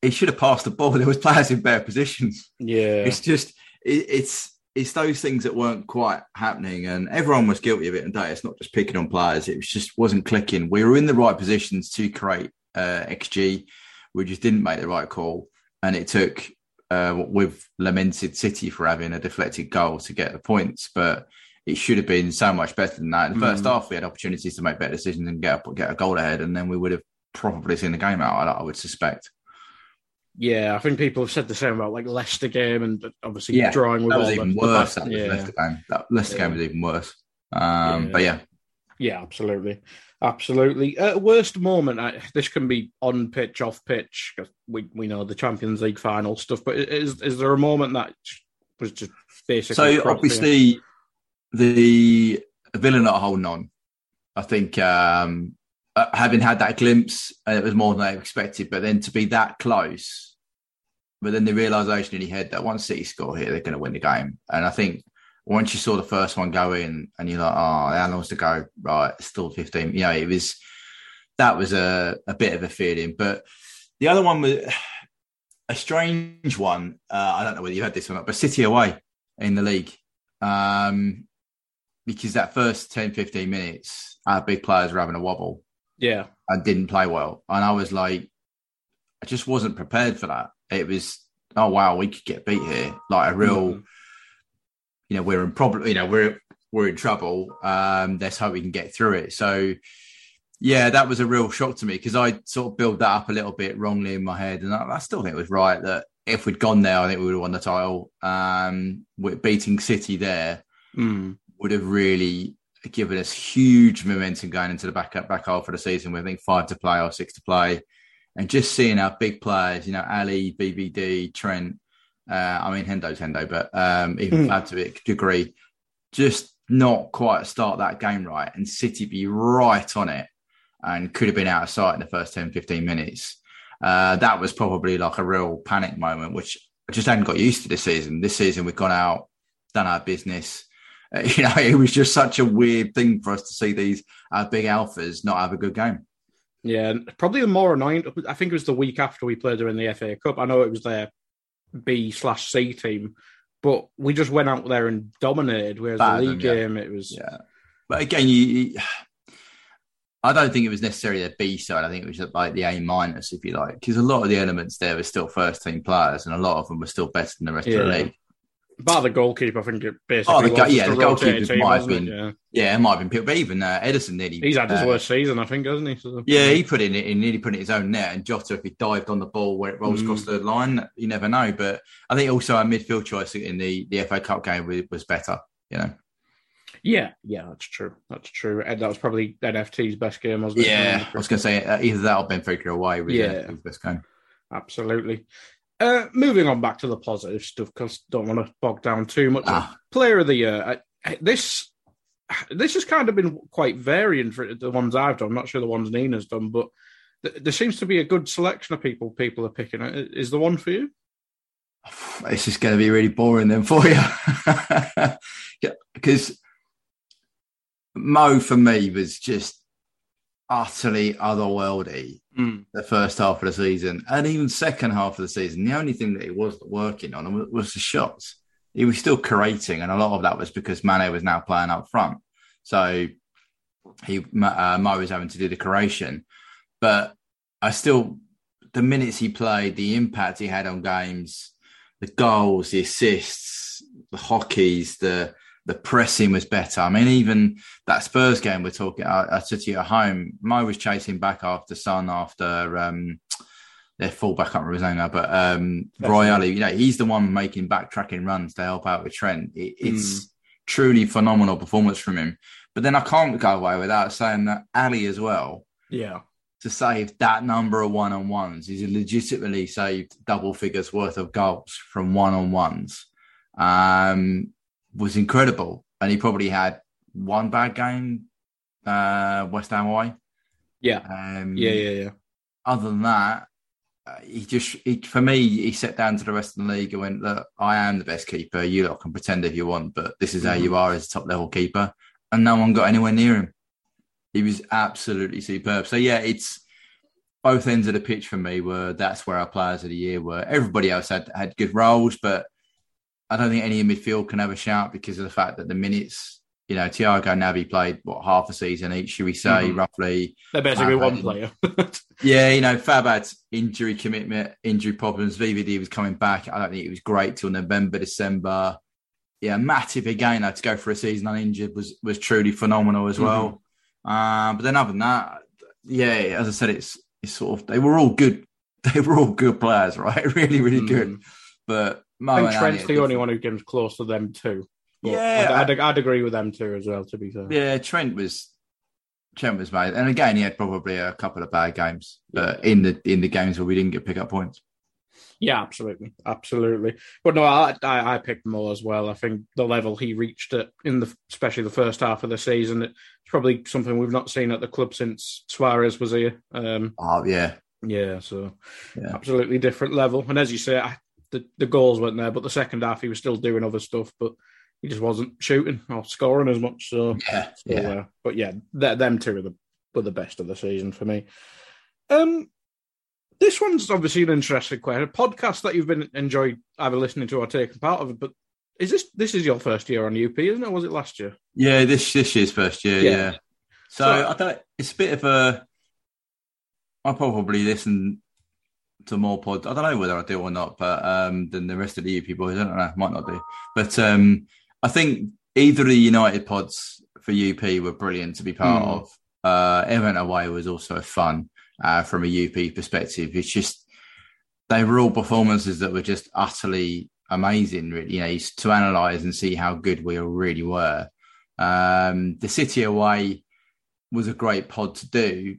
he should have passed the ball. [LAUGHS] There was players in better positions. Yeah, it's just it, it's it's those things that weren't quite happening, and everyone was guilty of it. And it's not just picking on players; it was just wasn't clicking. We were in the right positions to create uh, xG, we just didn't make the right call and it took uh, we've lamented City for having a deflected goal to get the points, but it should have been so much better than that. In the mm. first half, we had opportunities to make better decisions and get a, get a goal ahead, and then we would have probably seen the game out. I, I would suspect. Yeah, I think people have said the same about like Leicester game and obviously yeah, drawing with that was even worse. That yeah. Leicester game. That Leicester yeah. game was even worse. Um, Yeah. But yeah, Yeah, absolutely, absolutely. Uh, worst moment. I, this can be on pitch, off pitch. 'cause We we know the Champions League final stuff, but is is there a moment that was just basically? So obviously, the Villa not holding on. I think um, uh, having had that glimpse, uh, it was more than I expected. But then to be that close, but then the realization in your head that once City score here, they're going to win the game. And I think once you saw the first one go in, and you're like, oh, how long's to go? Right, still 15. You know, it was that was a, a bit of a feeling. But the other one was a strange one. Uh, I don't know whether you had this or not, but City away in the league. Um, because that first 10, 15 minutes, our big players were having a wobble yeah, and didn't play well. And I was like, I just wasn't prepared for that. It was, oh, wow, we could get beat here. Like a real, Mhm. you know, we're in problem, you know, we're, we're in trouble. Um, let's hope we can get through it. So, yeah, that was a real shock to me because I sort of built that up a little bit wrongly in my head. And I, I still think it was right that if we'd gone there, I think we would have won the title. Um, with beating City there Mm. would have really given us huge momentum going into the back back half of the season. With I think five to play or six to play, and just seeing our big players, you know, Ali, VVD, Trent. Uh, I mean, Hendo's Hendo, but um, even Mm. To a degree, just not quite start that game right, and City be right on it, and could have been out of sight in the first 10, 15 minutes. Uh, that was probably like a real panic moment, which I just hadn't got used to this season. This season, we've gone out, done our business. [LAUGHS] You know, it was just such a weird thing for us to see these uh, big alphas not have a good game. Yeah, probably the more annoying. I think it was the week after we played her in the FA Cup. I know it was their B slash C team, but we just went out there and dominated. Whereas Battered the league them, yeah. game, it was Yeah, but again, you, you- [SIGHS] I don't think it was necessarily the B side. I think it was like the A minus, if you like, because a lot of the elements there were still first team players, and a lot of them were still better than the rest of the league. Bar the goalkeeper. I think it basically. Oh, the go- yeah, the goalkeeper might have been- Yeah, it might have been people, but even uh, Ederson nearly. He's had his uh, worst season, I think, hasn't he? So, Yeah, he put in it. He nearly put in his own net. And Jota, if he dived on the ball where it rolls Mm. across the line, you never know. But I think also our midfield choice in the, the FA Cup game was, was better. You know. yeah, yeah, that's true. That's true. And that was probably NFT's best game, wasn't it? Yeah, I was going to say uh, either that or Benfica away was Yeah. yeah. his best game. Absolutely. Uh, moving on back to the positive stuff because don't want to bog down too much. Ah. Player of the year. I, this this has kind of been quite varying for the ones I've done. I'm not sure the ones Nina's done, but th- there seems to be a good selection of people people are picking. Is the one for you? It's just going to be really boring then for you. [LAUGHS] Because Mo for me was just utterly otherworldly the first half of the season and even second half of the season. The only thing that he wasn't working on was, was the shots. He was still creating, and a lot of that was because Mane was now playing up front. So he uh, Mo was having to do the creation, but I still the minutes he played, the impact he had on games, the goals, the assists, the hockeys, the the pressing was better. I mean, even that Spurs game we're talking, said to you at home, Mo was chasing back after Son after um, their fullback, I can't remember his name now, but um, Royal, you know, he's the one making backtracking runs to help out with Trent. It, it's truly phenomenal performance from him. But then I can't go away without saying that Ali as well Yeah. to save that number of one on ones. He's legitimately saved double figures worth of goals from one on ones. Um, was incredible, and he probably had one bad game. Uh, West Ham away. Yeah. Um, Yeah, yeah, yeah. Other than that, uh, he just he, for me he sat down to the rest of the league and went, "Look, I am the best keeper. You lot can pretend if you want, but this is how Mhm. you are as a top level keeper." And no one got anywhere near him. He was absolutely superb. So yeah, it's both ends of the pitch for me were that's where our players of the year were. Everybody else had had good roles, but I don't think any in midfield can have a shout because of the fact that the minutes, you know, Thiago and Naby played what half a season each, should we say, Mhm. roughly. They're basically one player. [LAUGHS] Yeah, you know, Fab had injury commitment, injury problems. VVD was coming back. I don't think it was great till November, December. Yeah, Matip again had to go for a season uninjured was was truly phenomenal as well. Uh, but then other than that, yeah, as I said, it's it's sort of they were all good. [LAUGHS] They were all good players, right? [LAUGHS] really, really good. Mm. But Mo and and Trent's the only one who comes close to them too. But Yeah, I'd, I'd, I'd agree with them too as well. To be fair, Yeah, Trent was Trent was made, and again he had probably a couple of bad games, but in the in the games where we didn't get pick up points. Yeah, absolutely, absolutely. But no, I, I I picked Mo as well. I think the level he reached at in the especially the first half of the season, it's probably something we've not seen at the club since Suarez was here. Um, Oh yeah, yeah, so Yeah. absolutely different level. And as you say, I, the the goals weren't there, but the second half he was still doing other stuff, but he just wasn't shooting or scoring as much. So yeah, still yeah. there. But yeah, th- them two are the were the best of the season for me. Um, this one's obviously an interesting question. A podcast that you've been enjoyed either listening to or taking part of. But is this this is your first year on UP, isn't it? Was it last year? Yeah, this this year's first year. Yeah. Yeah. So, So- I don't. It's a bit of a. I probably listen to more pods. I don't know whether I do or not, but um, than the rest of the UP boys. I don't know. Might not do. But um, I think either of the United pods for UP were brilliant to be part Mm. of. Uh, Everton away was also fun uh, from a UP perspective. It's just they were all performances that were just utterly amazing. Really, you know, to analyze and see how good we really were. Um, the City away was a great pod to do.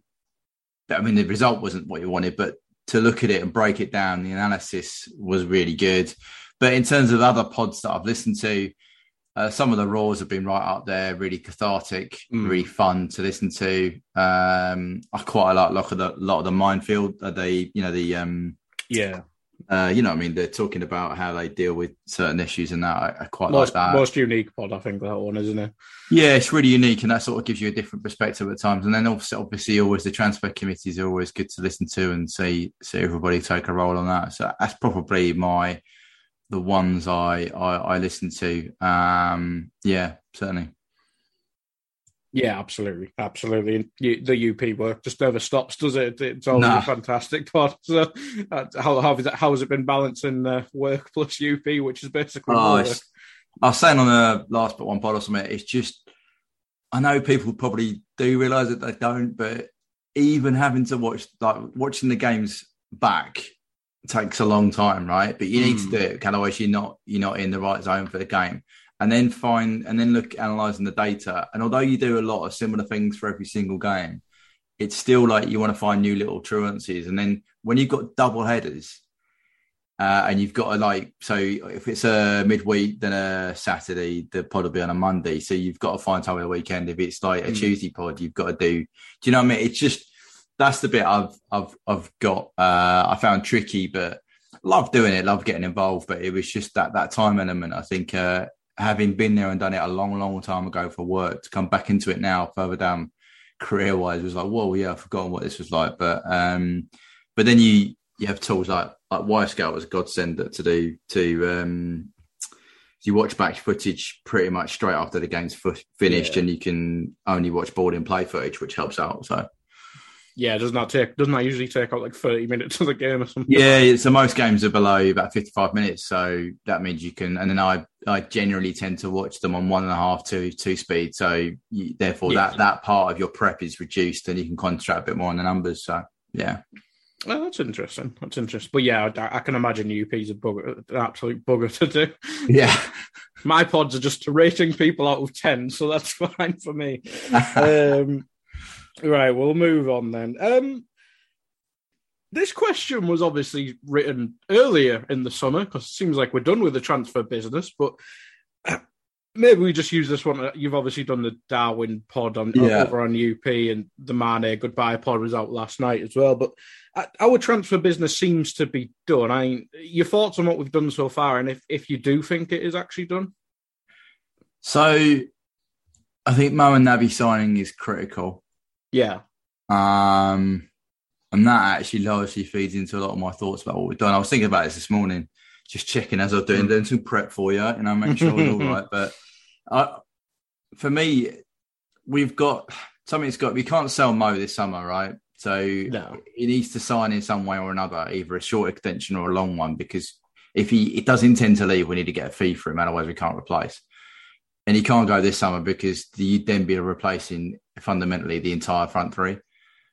I mean, the result wasn't what you wanted, but to look at it and break it down, the analysis was really good. But in terms of other pods that I've listened to, uh, some of the Raws have been right up there, really cathartic, Mm. really fun to listen to. Um, I quite like a lot of the, lot of the minefield, uh, the you know the um, Yeah, uh, you know I mean they're talking about how they deal with certain issues and that I, I quite most like that. most unique pod, I think that one, isn't it? Yeah, it's really unique, and that sort of gives you a different perspective at times. And then obviously, obviously, always the transfer committees are always good to listen to and see see everybody take a role on that. So that's probably my the ones I I, I listen to. Um, yeah, certainly. Yeah, absolutely, absolutely. The UP work just never stops, does it? It's always Nah. a fantastic [LAUGHS] pod. So, uh, how how has it, how has it been balancing uh, work plus UP, which is basically Oh, work? I was saying on the last but one pod or something, it's just I know people probably do realise that they don't, but even having to watch like watching the games back takes a long time, right? But you need Mm. to do it, otherwise you're not you're not in the right zone for the game. And then find and then look analysing the data. And although you do a lot of similar things for every single game, it's still like you want to find new little truancies. And then when you've got double headers, uh, and you've got to like so if it's a midweek then a saturday the pod will be on a monday so you've got to find time of the weekend if it's like a Mm. tuesday pod you've got to do do you know what i mean it's just that's the bit i've i've i've got uh i found tricky but love doing it love getting involved but it was just that that time element i think uh having been there and done it a long long time ago for work to come back into it now further down career wise was like whoa yeah i've forgotten what this was like but um but then you you have tools like like Wyscout was a godsend to do to um you watch back footage pretty much straight after the game's fu- finished Yeah. and you can only watch board and play footage which helps out so Yeah, doesn't that take doesn't that usually take out like thirty minutes of the game or something? yeah so most games are below about 55 minutes so that means you can and then i i generally tend to watch them on one and a half two two speed so you, therefore Yeah. that that part of your prep is reduced and you can concentrate a bit more on the numbers so yeah Oh, that's interesting. That's interesting. But yeah, I, I can imagine UP's a bugger, an absolute bugger to do. [LAUGHS] yeah [LAUGHS] My pods are just rating people out of ten, so that's [LAUGHS] fine for me. um, right, we'll move on then. Um, this question was obviously written earlier in the summer because it seems like we're done with the transfer business, but uh, [CLEARS THROAT] maybe we just use this one. You've obviously done the Darwin pod on Yeah. over on UP, and the Mane goodbye pod was out last night as well. But uh, our transfer business seems to be done. I mean, your thoughts on what we've done so far, and if if you do think it is actually done? so i think mo and naby signing is critical Yeah, Um, and that actually largely feeds into a lot of my thoughts about what we've done. I was thinking about this this morning, just checking as I was doing, doing some prep for you, and I make sure it's all right. [LAUGHS] But uh, for me, we've got something's got. We can't sell Mo this summer, right? So No. he needs to sign in some way or another, either a short extension or a long one, because if he it does intend to leave, we need to get a fee for him. Otherwise, we can't replace. And he can't go this summer because you'd then be replacing fundamentally the entire front three.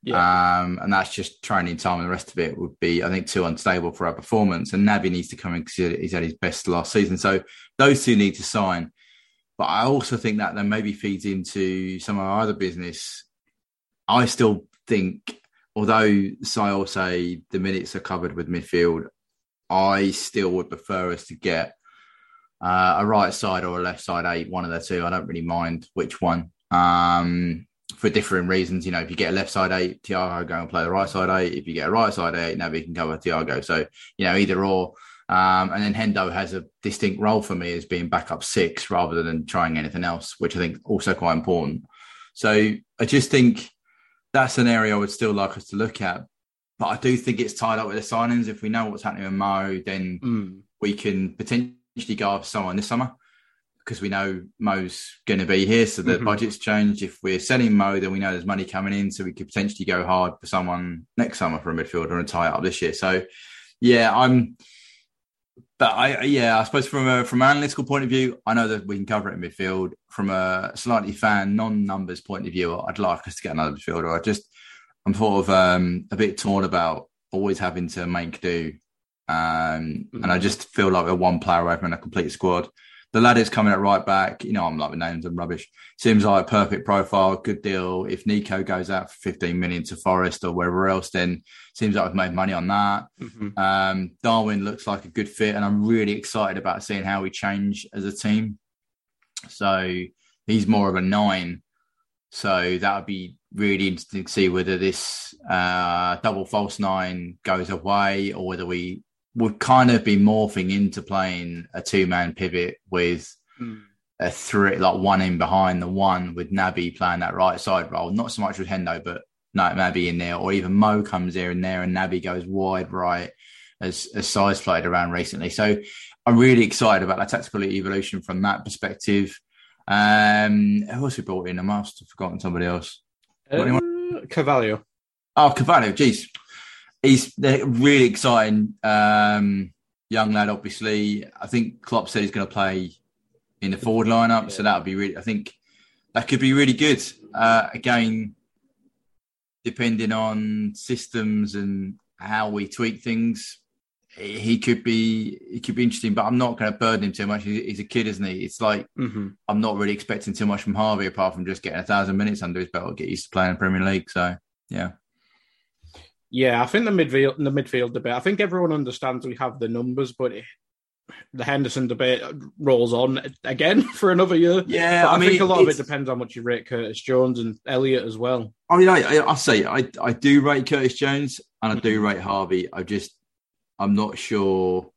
Yeah, Um, and that's just training time, and the rest of it would be, I think, too unstable for our performance. And Naby needs to come in because he's had his best last season. So those two need to sign. but I also think that then maybe feeds into some of our other business. I still think, although Sayal say the minutes are covered with midfield, I still would prefer us to get uh, a right side or a left side eight, one of the two. I don't really mind which one. Um, for different reasons, you know, if you get a left side eight, Thiago go and play the right side eight. If you get a right side eight, Naby can cover Thiago. So, you know, either or. Um, and then Hendo has a distinct role for me as being backup six rather than trying anything else, which I think also quite important. So I just think that's an area I would still like us to look at. But I do think it's tied up with the signings. If we know what's happening with Mo, then Mm. we can potentially go after someone this summer because we know Mo's going to be here. So the Mhm. budget's changed. If we're selling Mo, then we know there's money coming in. So we could potentially go hard for someone next summer for a midfielder and tie it up this year. So yeah, I'm. But I, yeah, I suppose from a from an analytical point of view, I know that we can cover it in midfield. From a slightly fan non-numbers point of view, I'd like us to get another midfielder. I just, I'm sort of um, a bit torn about always having to make do, um, and I just feel like we're one player away from a complete squad. The lad is coming at right back. You know, I'm like with names and rubbish. Seems like a perfect profile, good deal. If Neco goes out for 15 million to Forest or wherever else, then seems like we've made money on that. Mhm. Um, Darwin looks like a good fit, and I'm really excited about seeing how we change as a team. So he's more of a nine. So that would be really interesting to see whether this uh, double false nine goes away or whether we would kind of be morphing into playing a two man pivot with Mm. a three, like one in behind the one with Naby playing that right side role. Not so much with Hendo, but no, Naby in there, or even Mo comes here and there and Naby goes wide right as, as size played around recently. So I'm really excited about that tactical evolution from that perspective. Um, who else we brought in? I must have forgotten somebody else. Uh, Carvalho. Oh, Cavallo, geez. He's a really exciting um, young lad, obviously. I think Klopp said he's going to play in the forward lineup, so that would be really, I think that could be really good. Uh, again, depending on systems and how we tweak things, he could be he could be interesting, but I'm not going to burden him too much. He's, a kid, isn't he? It's like hmm I'm not really expecting too much from Harvey apart from just getting a thousand minutes under his belt, get used to playing in the Premier League. So yeah. Yeah, I think the midfield, the midfield debate. I think everyone understands we have the numbers, but it, the Henderson debate rolls on again [LAUGHS] for another year. Yeah, But I, I, mean, think a lot of it depends on what you rate Curtis Jones and Elliott as well. I mean, I, I, I say I, I do rate Curtis Jones and I do Mm-hmm. rate Harvey. I just, I'm not sure.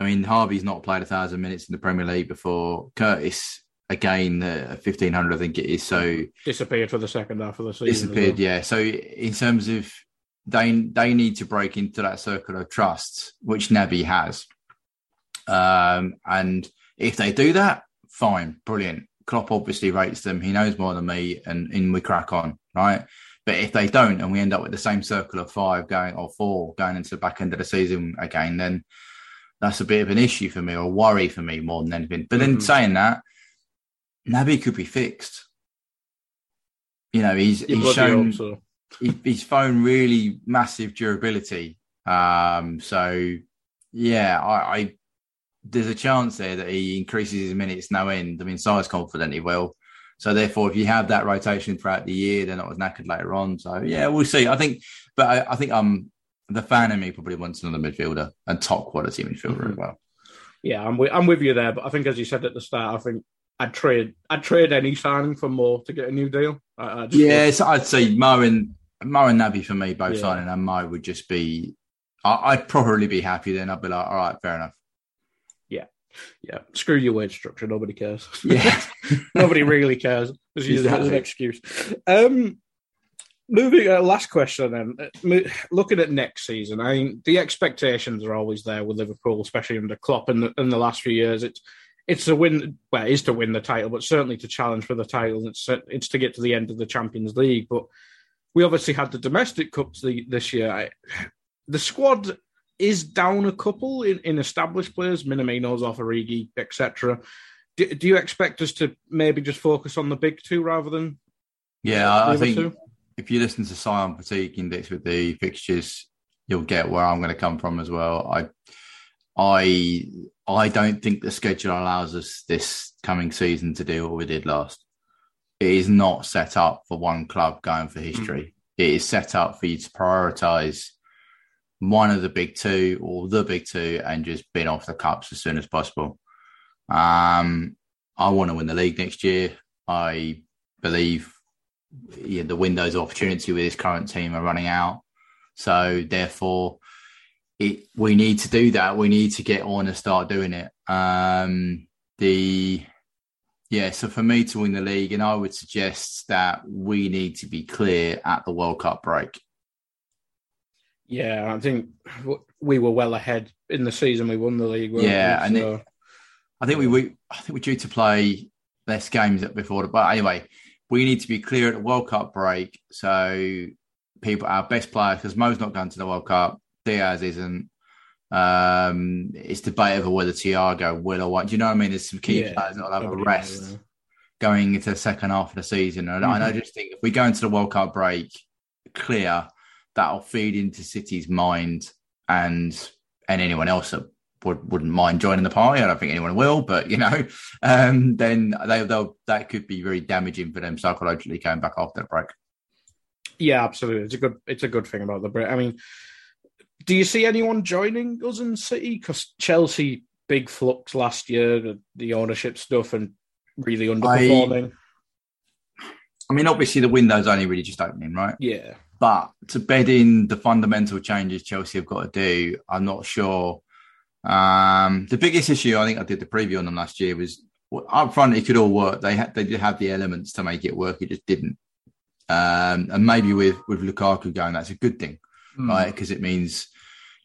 I mean, Harvey's not played a thousand minutes in the Premier League before. Curtis, again, uh, 1500, I think it is. So Disappeared for the second half of the season. disappeared. well. Yeah. So in terms of they they need to break into that circle of trust, which Naby has. Um, and if they do that, fine, brilliant. Klopp obviously rates them. He knows more than me, and, and we crack on, right? But if they don't, and we end up with the same circle of five going or four going into the back end of the season again, then that's a bit of an issue for me or worry for me more than anything. But then Mhm. saying that, Naby could be fixed. You know, he's he's shown hope so. he, he's shown really massive durability. Um, so yeah, I, I there's a chance there that he increases his minutes no end. I mean, size confident he will. So therefore, if you have that rotation throughout the year, they're not as knackered later on. So yeah, we'll see. I think, but I, I think um the fan in me probably wants another midfielder and top quality midfielder Mhm. as well. Yeah, I'm with, I'm with you there, but I think as you said at the start, I think I'd trade I'd trade any signing for more to get a new deal. I, I Yeah, so I'd say Mo and Mo and Naby for me both Yeah. signing, and Mo would just be. I, I'd probably be happy then. I'd be like, all right, fair enough. yeah, Yeah. screw your wage structure. Nobody cares. Yeah. [LAUGHS] nobody really cares. Just use it as an excuse. Um, moving uh, last question then. Uh, Looking at next season, I mean, the expectations are always there with Liverpool, especially under Klopp in the, in the last few years. It's it's to win. Well, it is to win the title, but certainly to challenge for the title. It's it's to get to the end of the Champions League. But we obviously had the domestic cups the, this year. I, the squad is down a couple in, in established players, Minamino's off Origi, etc. Do, do you expect us to maybe just focus on the big two rather than Yeah, I, think two? if you listen to Sion Fatigue Index with the fixtures, you'll get where I'm going to come from as well. I, I, I don't think the schedule allows us this coming season to do what we did last. It is not set up for one club going for history. Mm. It is set up for you to prioritize one of the big two or the big two and just bin off the cups as soon as possible. Um, I want to win the league next year. I believe yeah, the windows of opportunity with this current team are running out. So therefore, it, we need to do that. We need to get on and start doing it. Um, the yeah, so for me to win the league, and I would suggest that we need to be clear at the World Cup break. Yeah, I think we were well ahead in the season. We won the league. Yeah, and so... it, I think we, we I think we're due to play less games before. The, But anyway, we need to be clear at the World Cup break. So people, our best players, because Mo's not going to the World Cup, Diaz isn't. Um, it's debatable whether Thiago will or what. Do you know what I mean? There's some key yeah, players that'll have a rest going into the second half of the season. And, mm-hmm. I just think if we go into the World Cup break clear, that'll feed into City's mind and and anyone else that would, wouldn't mind joining the party. I don't think anyone will, but you know, [LAUGHS] um, then they, they'll that could be very damaging for them psychologically coming back after the break. Yeah, absolutely. It's a good it's a good thing about the break. I mean, do you see anyone joining us in City? Because Chelsea big flux last year, the, ownership stuff, and really underperforming. I, I mean, obviously the window's only really just opening, right? Yeah. But to bed in the fundamental changes Chelsea have got to do, I'm not sure um, the biggest issue I think I did the preview on them last year was up front it could all work. They had they did have the elements to make it work. It just didn't. Um, and maybe with with Lukaku going, that's a good thing, mm. right? Because it means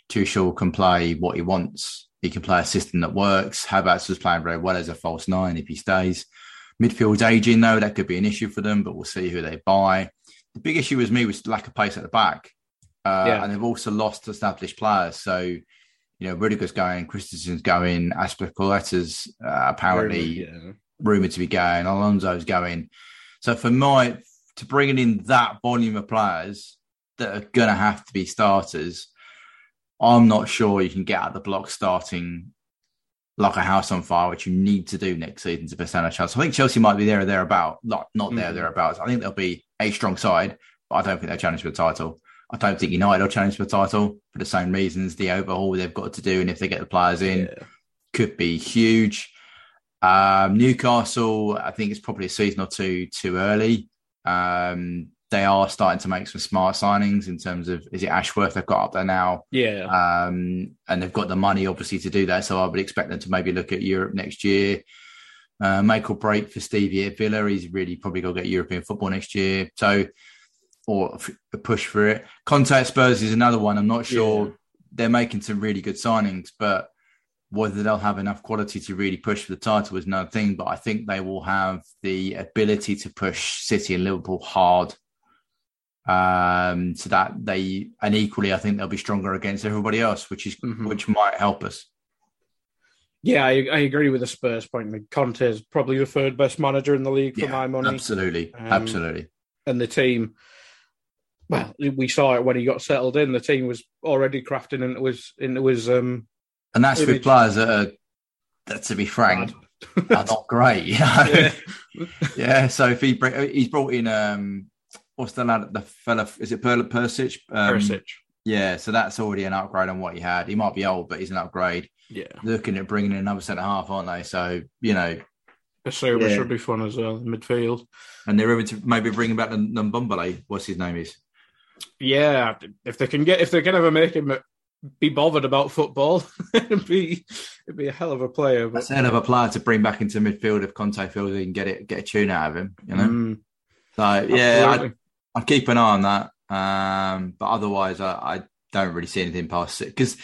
Tuchel can play what he wants. He can play a system that works. Havertz was playing very well as a false nine if he stays. Midfield's aging though, that could be an issue for them, but we'll see who they buy. The big issue with me was lack of pace at the back. Uh, yeah. And they've also lost established players. So you know, Rudiger's going, Christensen's going, Azpilicueta's uh, apparently yeah. rumoured to be going, Alonso's going. So for my to bring in that volume of players that are going to have to be starters, I'm not sure you can get out the block starting like a house on fire, which you need to do next season to percent a chance. I think Chelsea might be there or thereabout, not not there mm. thereabouts. I think they'll be a strong side, but I don't think they'll challenge for the title. I don't think United will challenge for the title for the same reasons. The overhaul they've got to do, and if they get the players in, yeah. could be huge. Um, Newcastle, I think it's probably a season or two too early. Um, they are starting to make some smart signings in terms of is it Ashworth they've got up there now? Yeah. Um, and they've got the money obviously to do that. So I would expect them to maybe look at Europe next year. Uh, make or break for Stevie at Villa. He's really probably going to get European football next year. So or a push for it. Contact Spurs is another one. I'm not sure yeah. they're making some really good signings, but whether they'll have enough quality to really push for the title is another thing. But I think they will have the ability to push City and Liverpool hard. Um, so that they and equally, I think they'll be stronger against everybody else, which is mm-hmm. which might help us. Yeah, I, I, agree with the Spurs point. Conte is probably the third best manager in the league for yeah, my money. Absolutely, um, absolutely. And the team, well, we saw it when he got settled in. The team was already crafting and it was and it was um and that's with players that are that to be frank are not great. You [LAUGHS] know? [LAUGHS] yeah. yeah. So if he he's brought in um what's the lad the fella is it Per Perisic? Um. Yeah, so that's already an upgrade on what he had. He might be old, but he's an upgrade. Yeah. Looking at bringing in another centre half, aren't they? So, you know. Bissouma yeah. should be fun as well, in midfield. And they're even to maybe bringing back the Ndombele, what's his name is? Yeah, if they can get if they can ever make him be bothered about football, [LAUGHS] it'd be it'd be a hell of a player. But... That's a hell of a player to bring back into midfield if Conte feels he can get it get a tune out of him. You know, mm. so yeah, I'd, I'd, keep an eye on that. Um, but otherwise, I, I don't really see anything past it because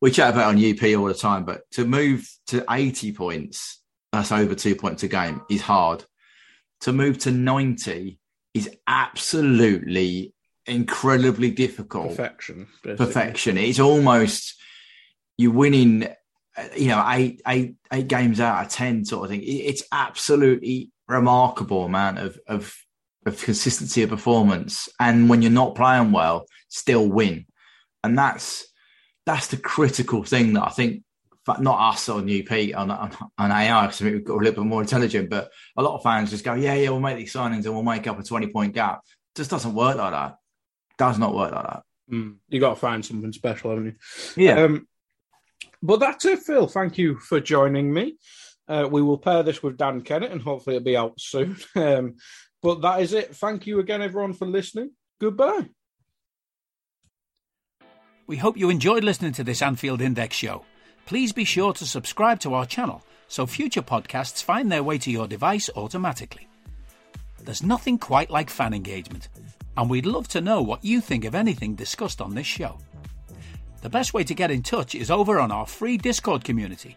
we chat about on UP all the time. But to move to eighty points, that's over two points a game, is hard. To move to ninety is absolutely incredibly difficult. Perfection. Basically. Perfection. It's almost you're winning, you know, eight, eight, eight games out of ten, sort of thing. It's absolutely remarkable amount of of of consistency of performance, and when you're not playing well, still win, and that's that's the critical thing that I think not us or New on, on, on AI because we've got a little bit more intelligent, but a lot of fans just go, yeah, yeah, we'll make these signings and we'll make up a 20 point gap. Just doesn't work like that. Does not work like that. Mm, you got to find something special, haven't you? Yeah. Um, but that's it, Phil. Thank you for joining me. Uh, we will pair this with Dan Kennett and hopefully it'll be out soon. [LAUGHS] Um, but that is it. Thank you again, everyone, for listening. Goodbye. We hope you enjoyed listening to this Anfield Index show. Please be sure to subscribe to our channel so future podcasts find their way to your device automatically. There's nothing quite like fan engagement, and we'd love to know what you think of anything discussed on this show. The best way to get in touch is over on our free Discord community,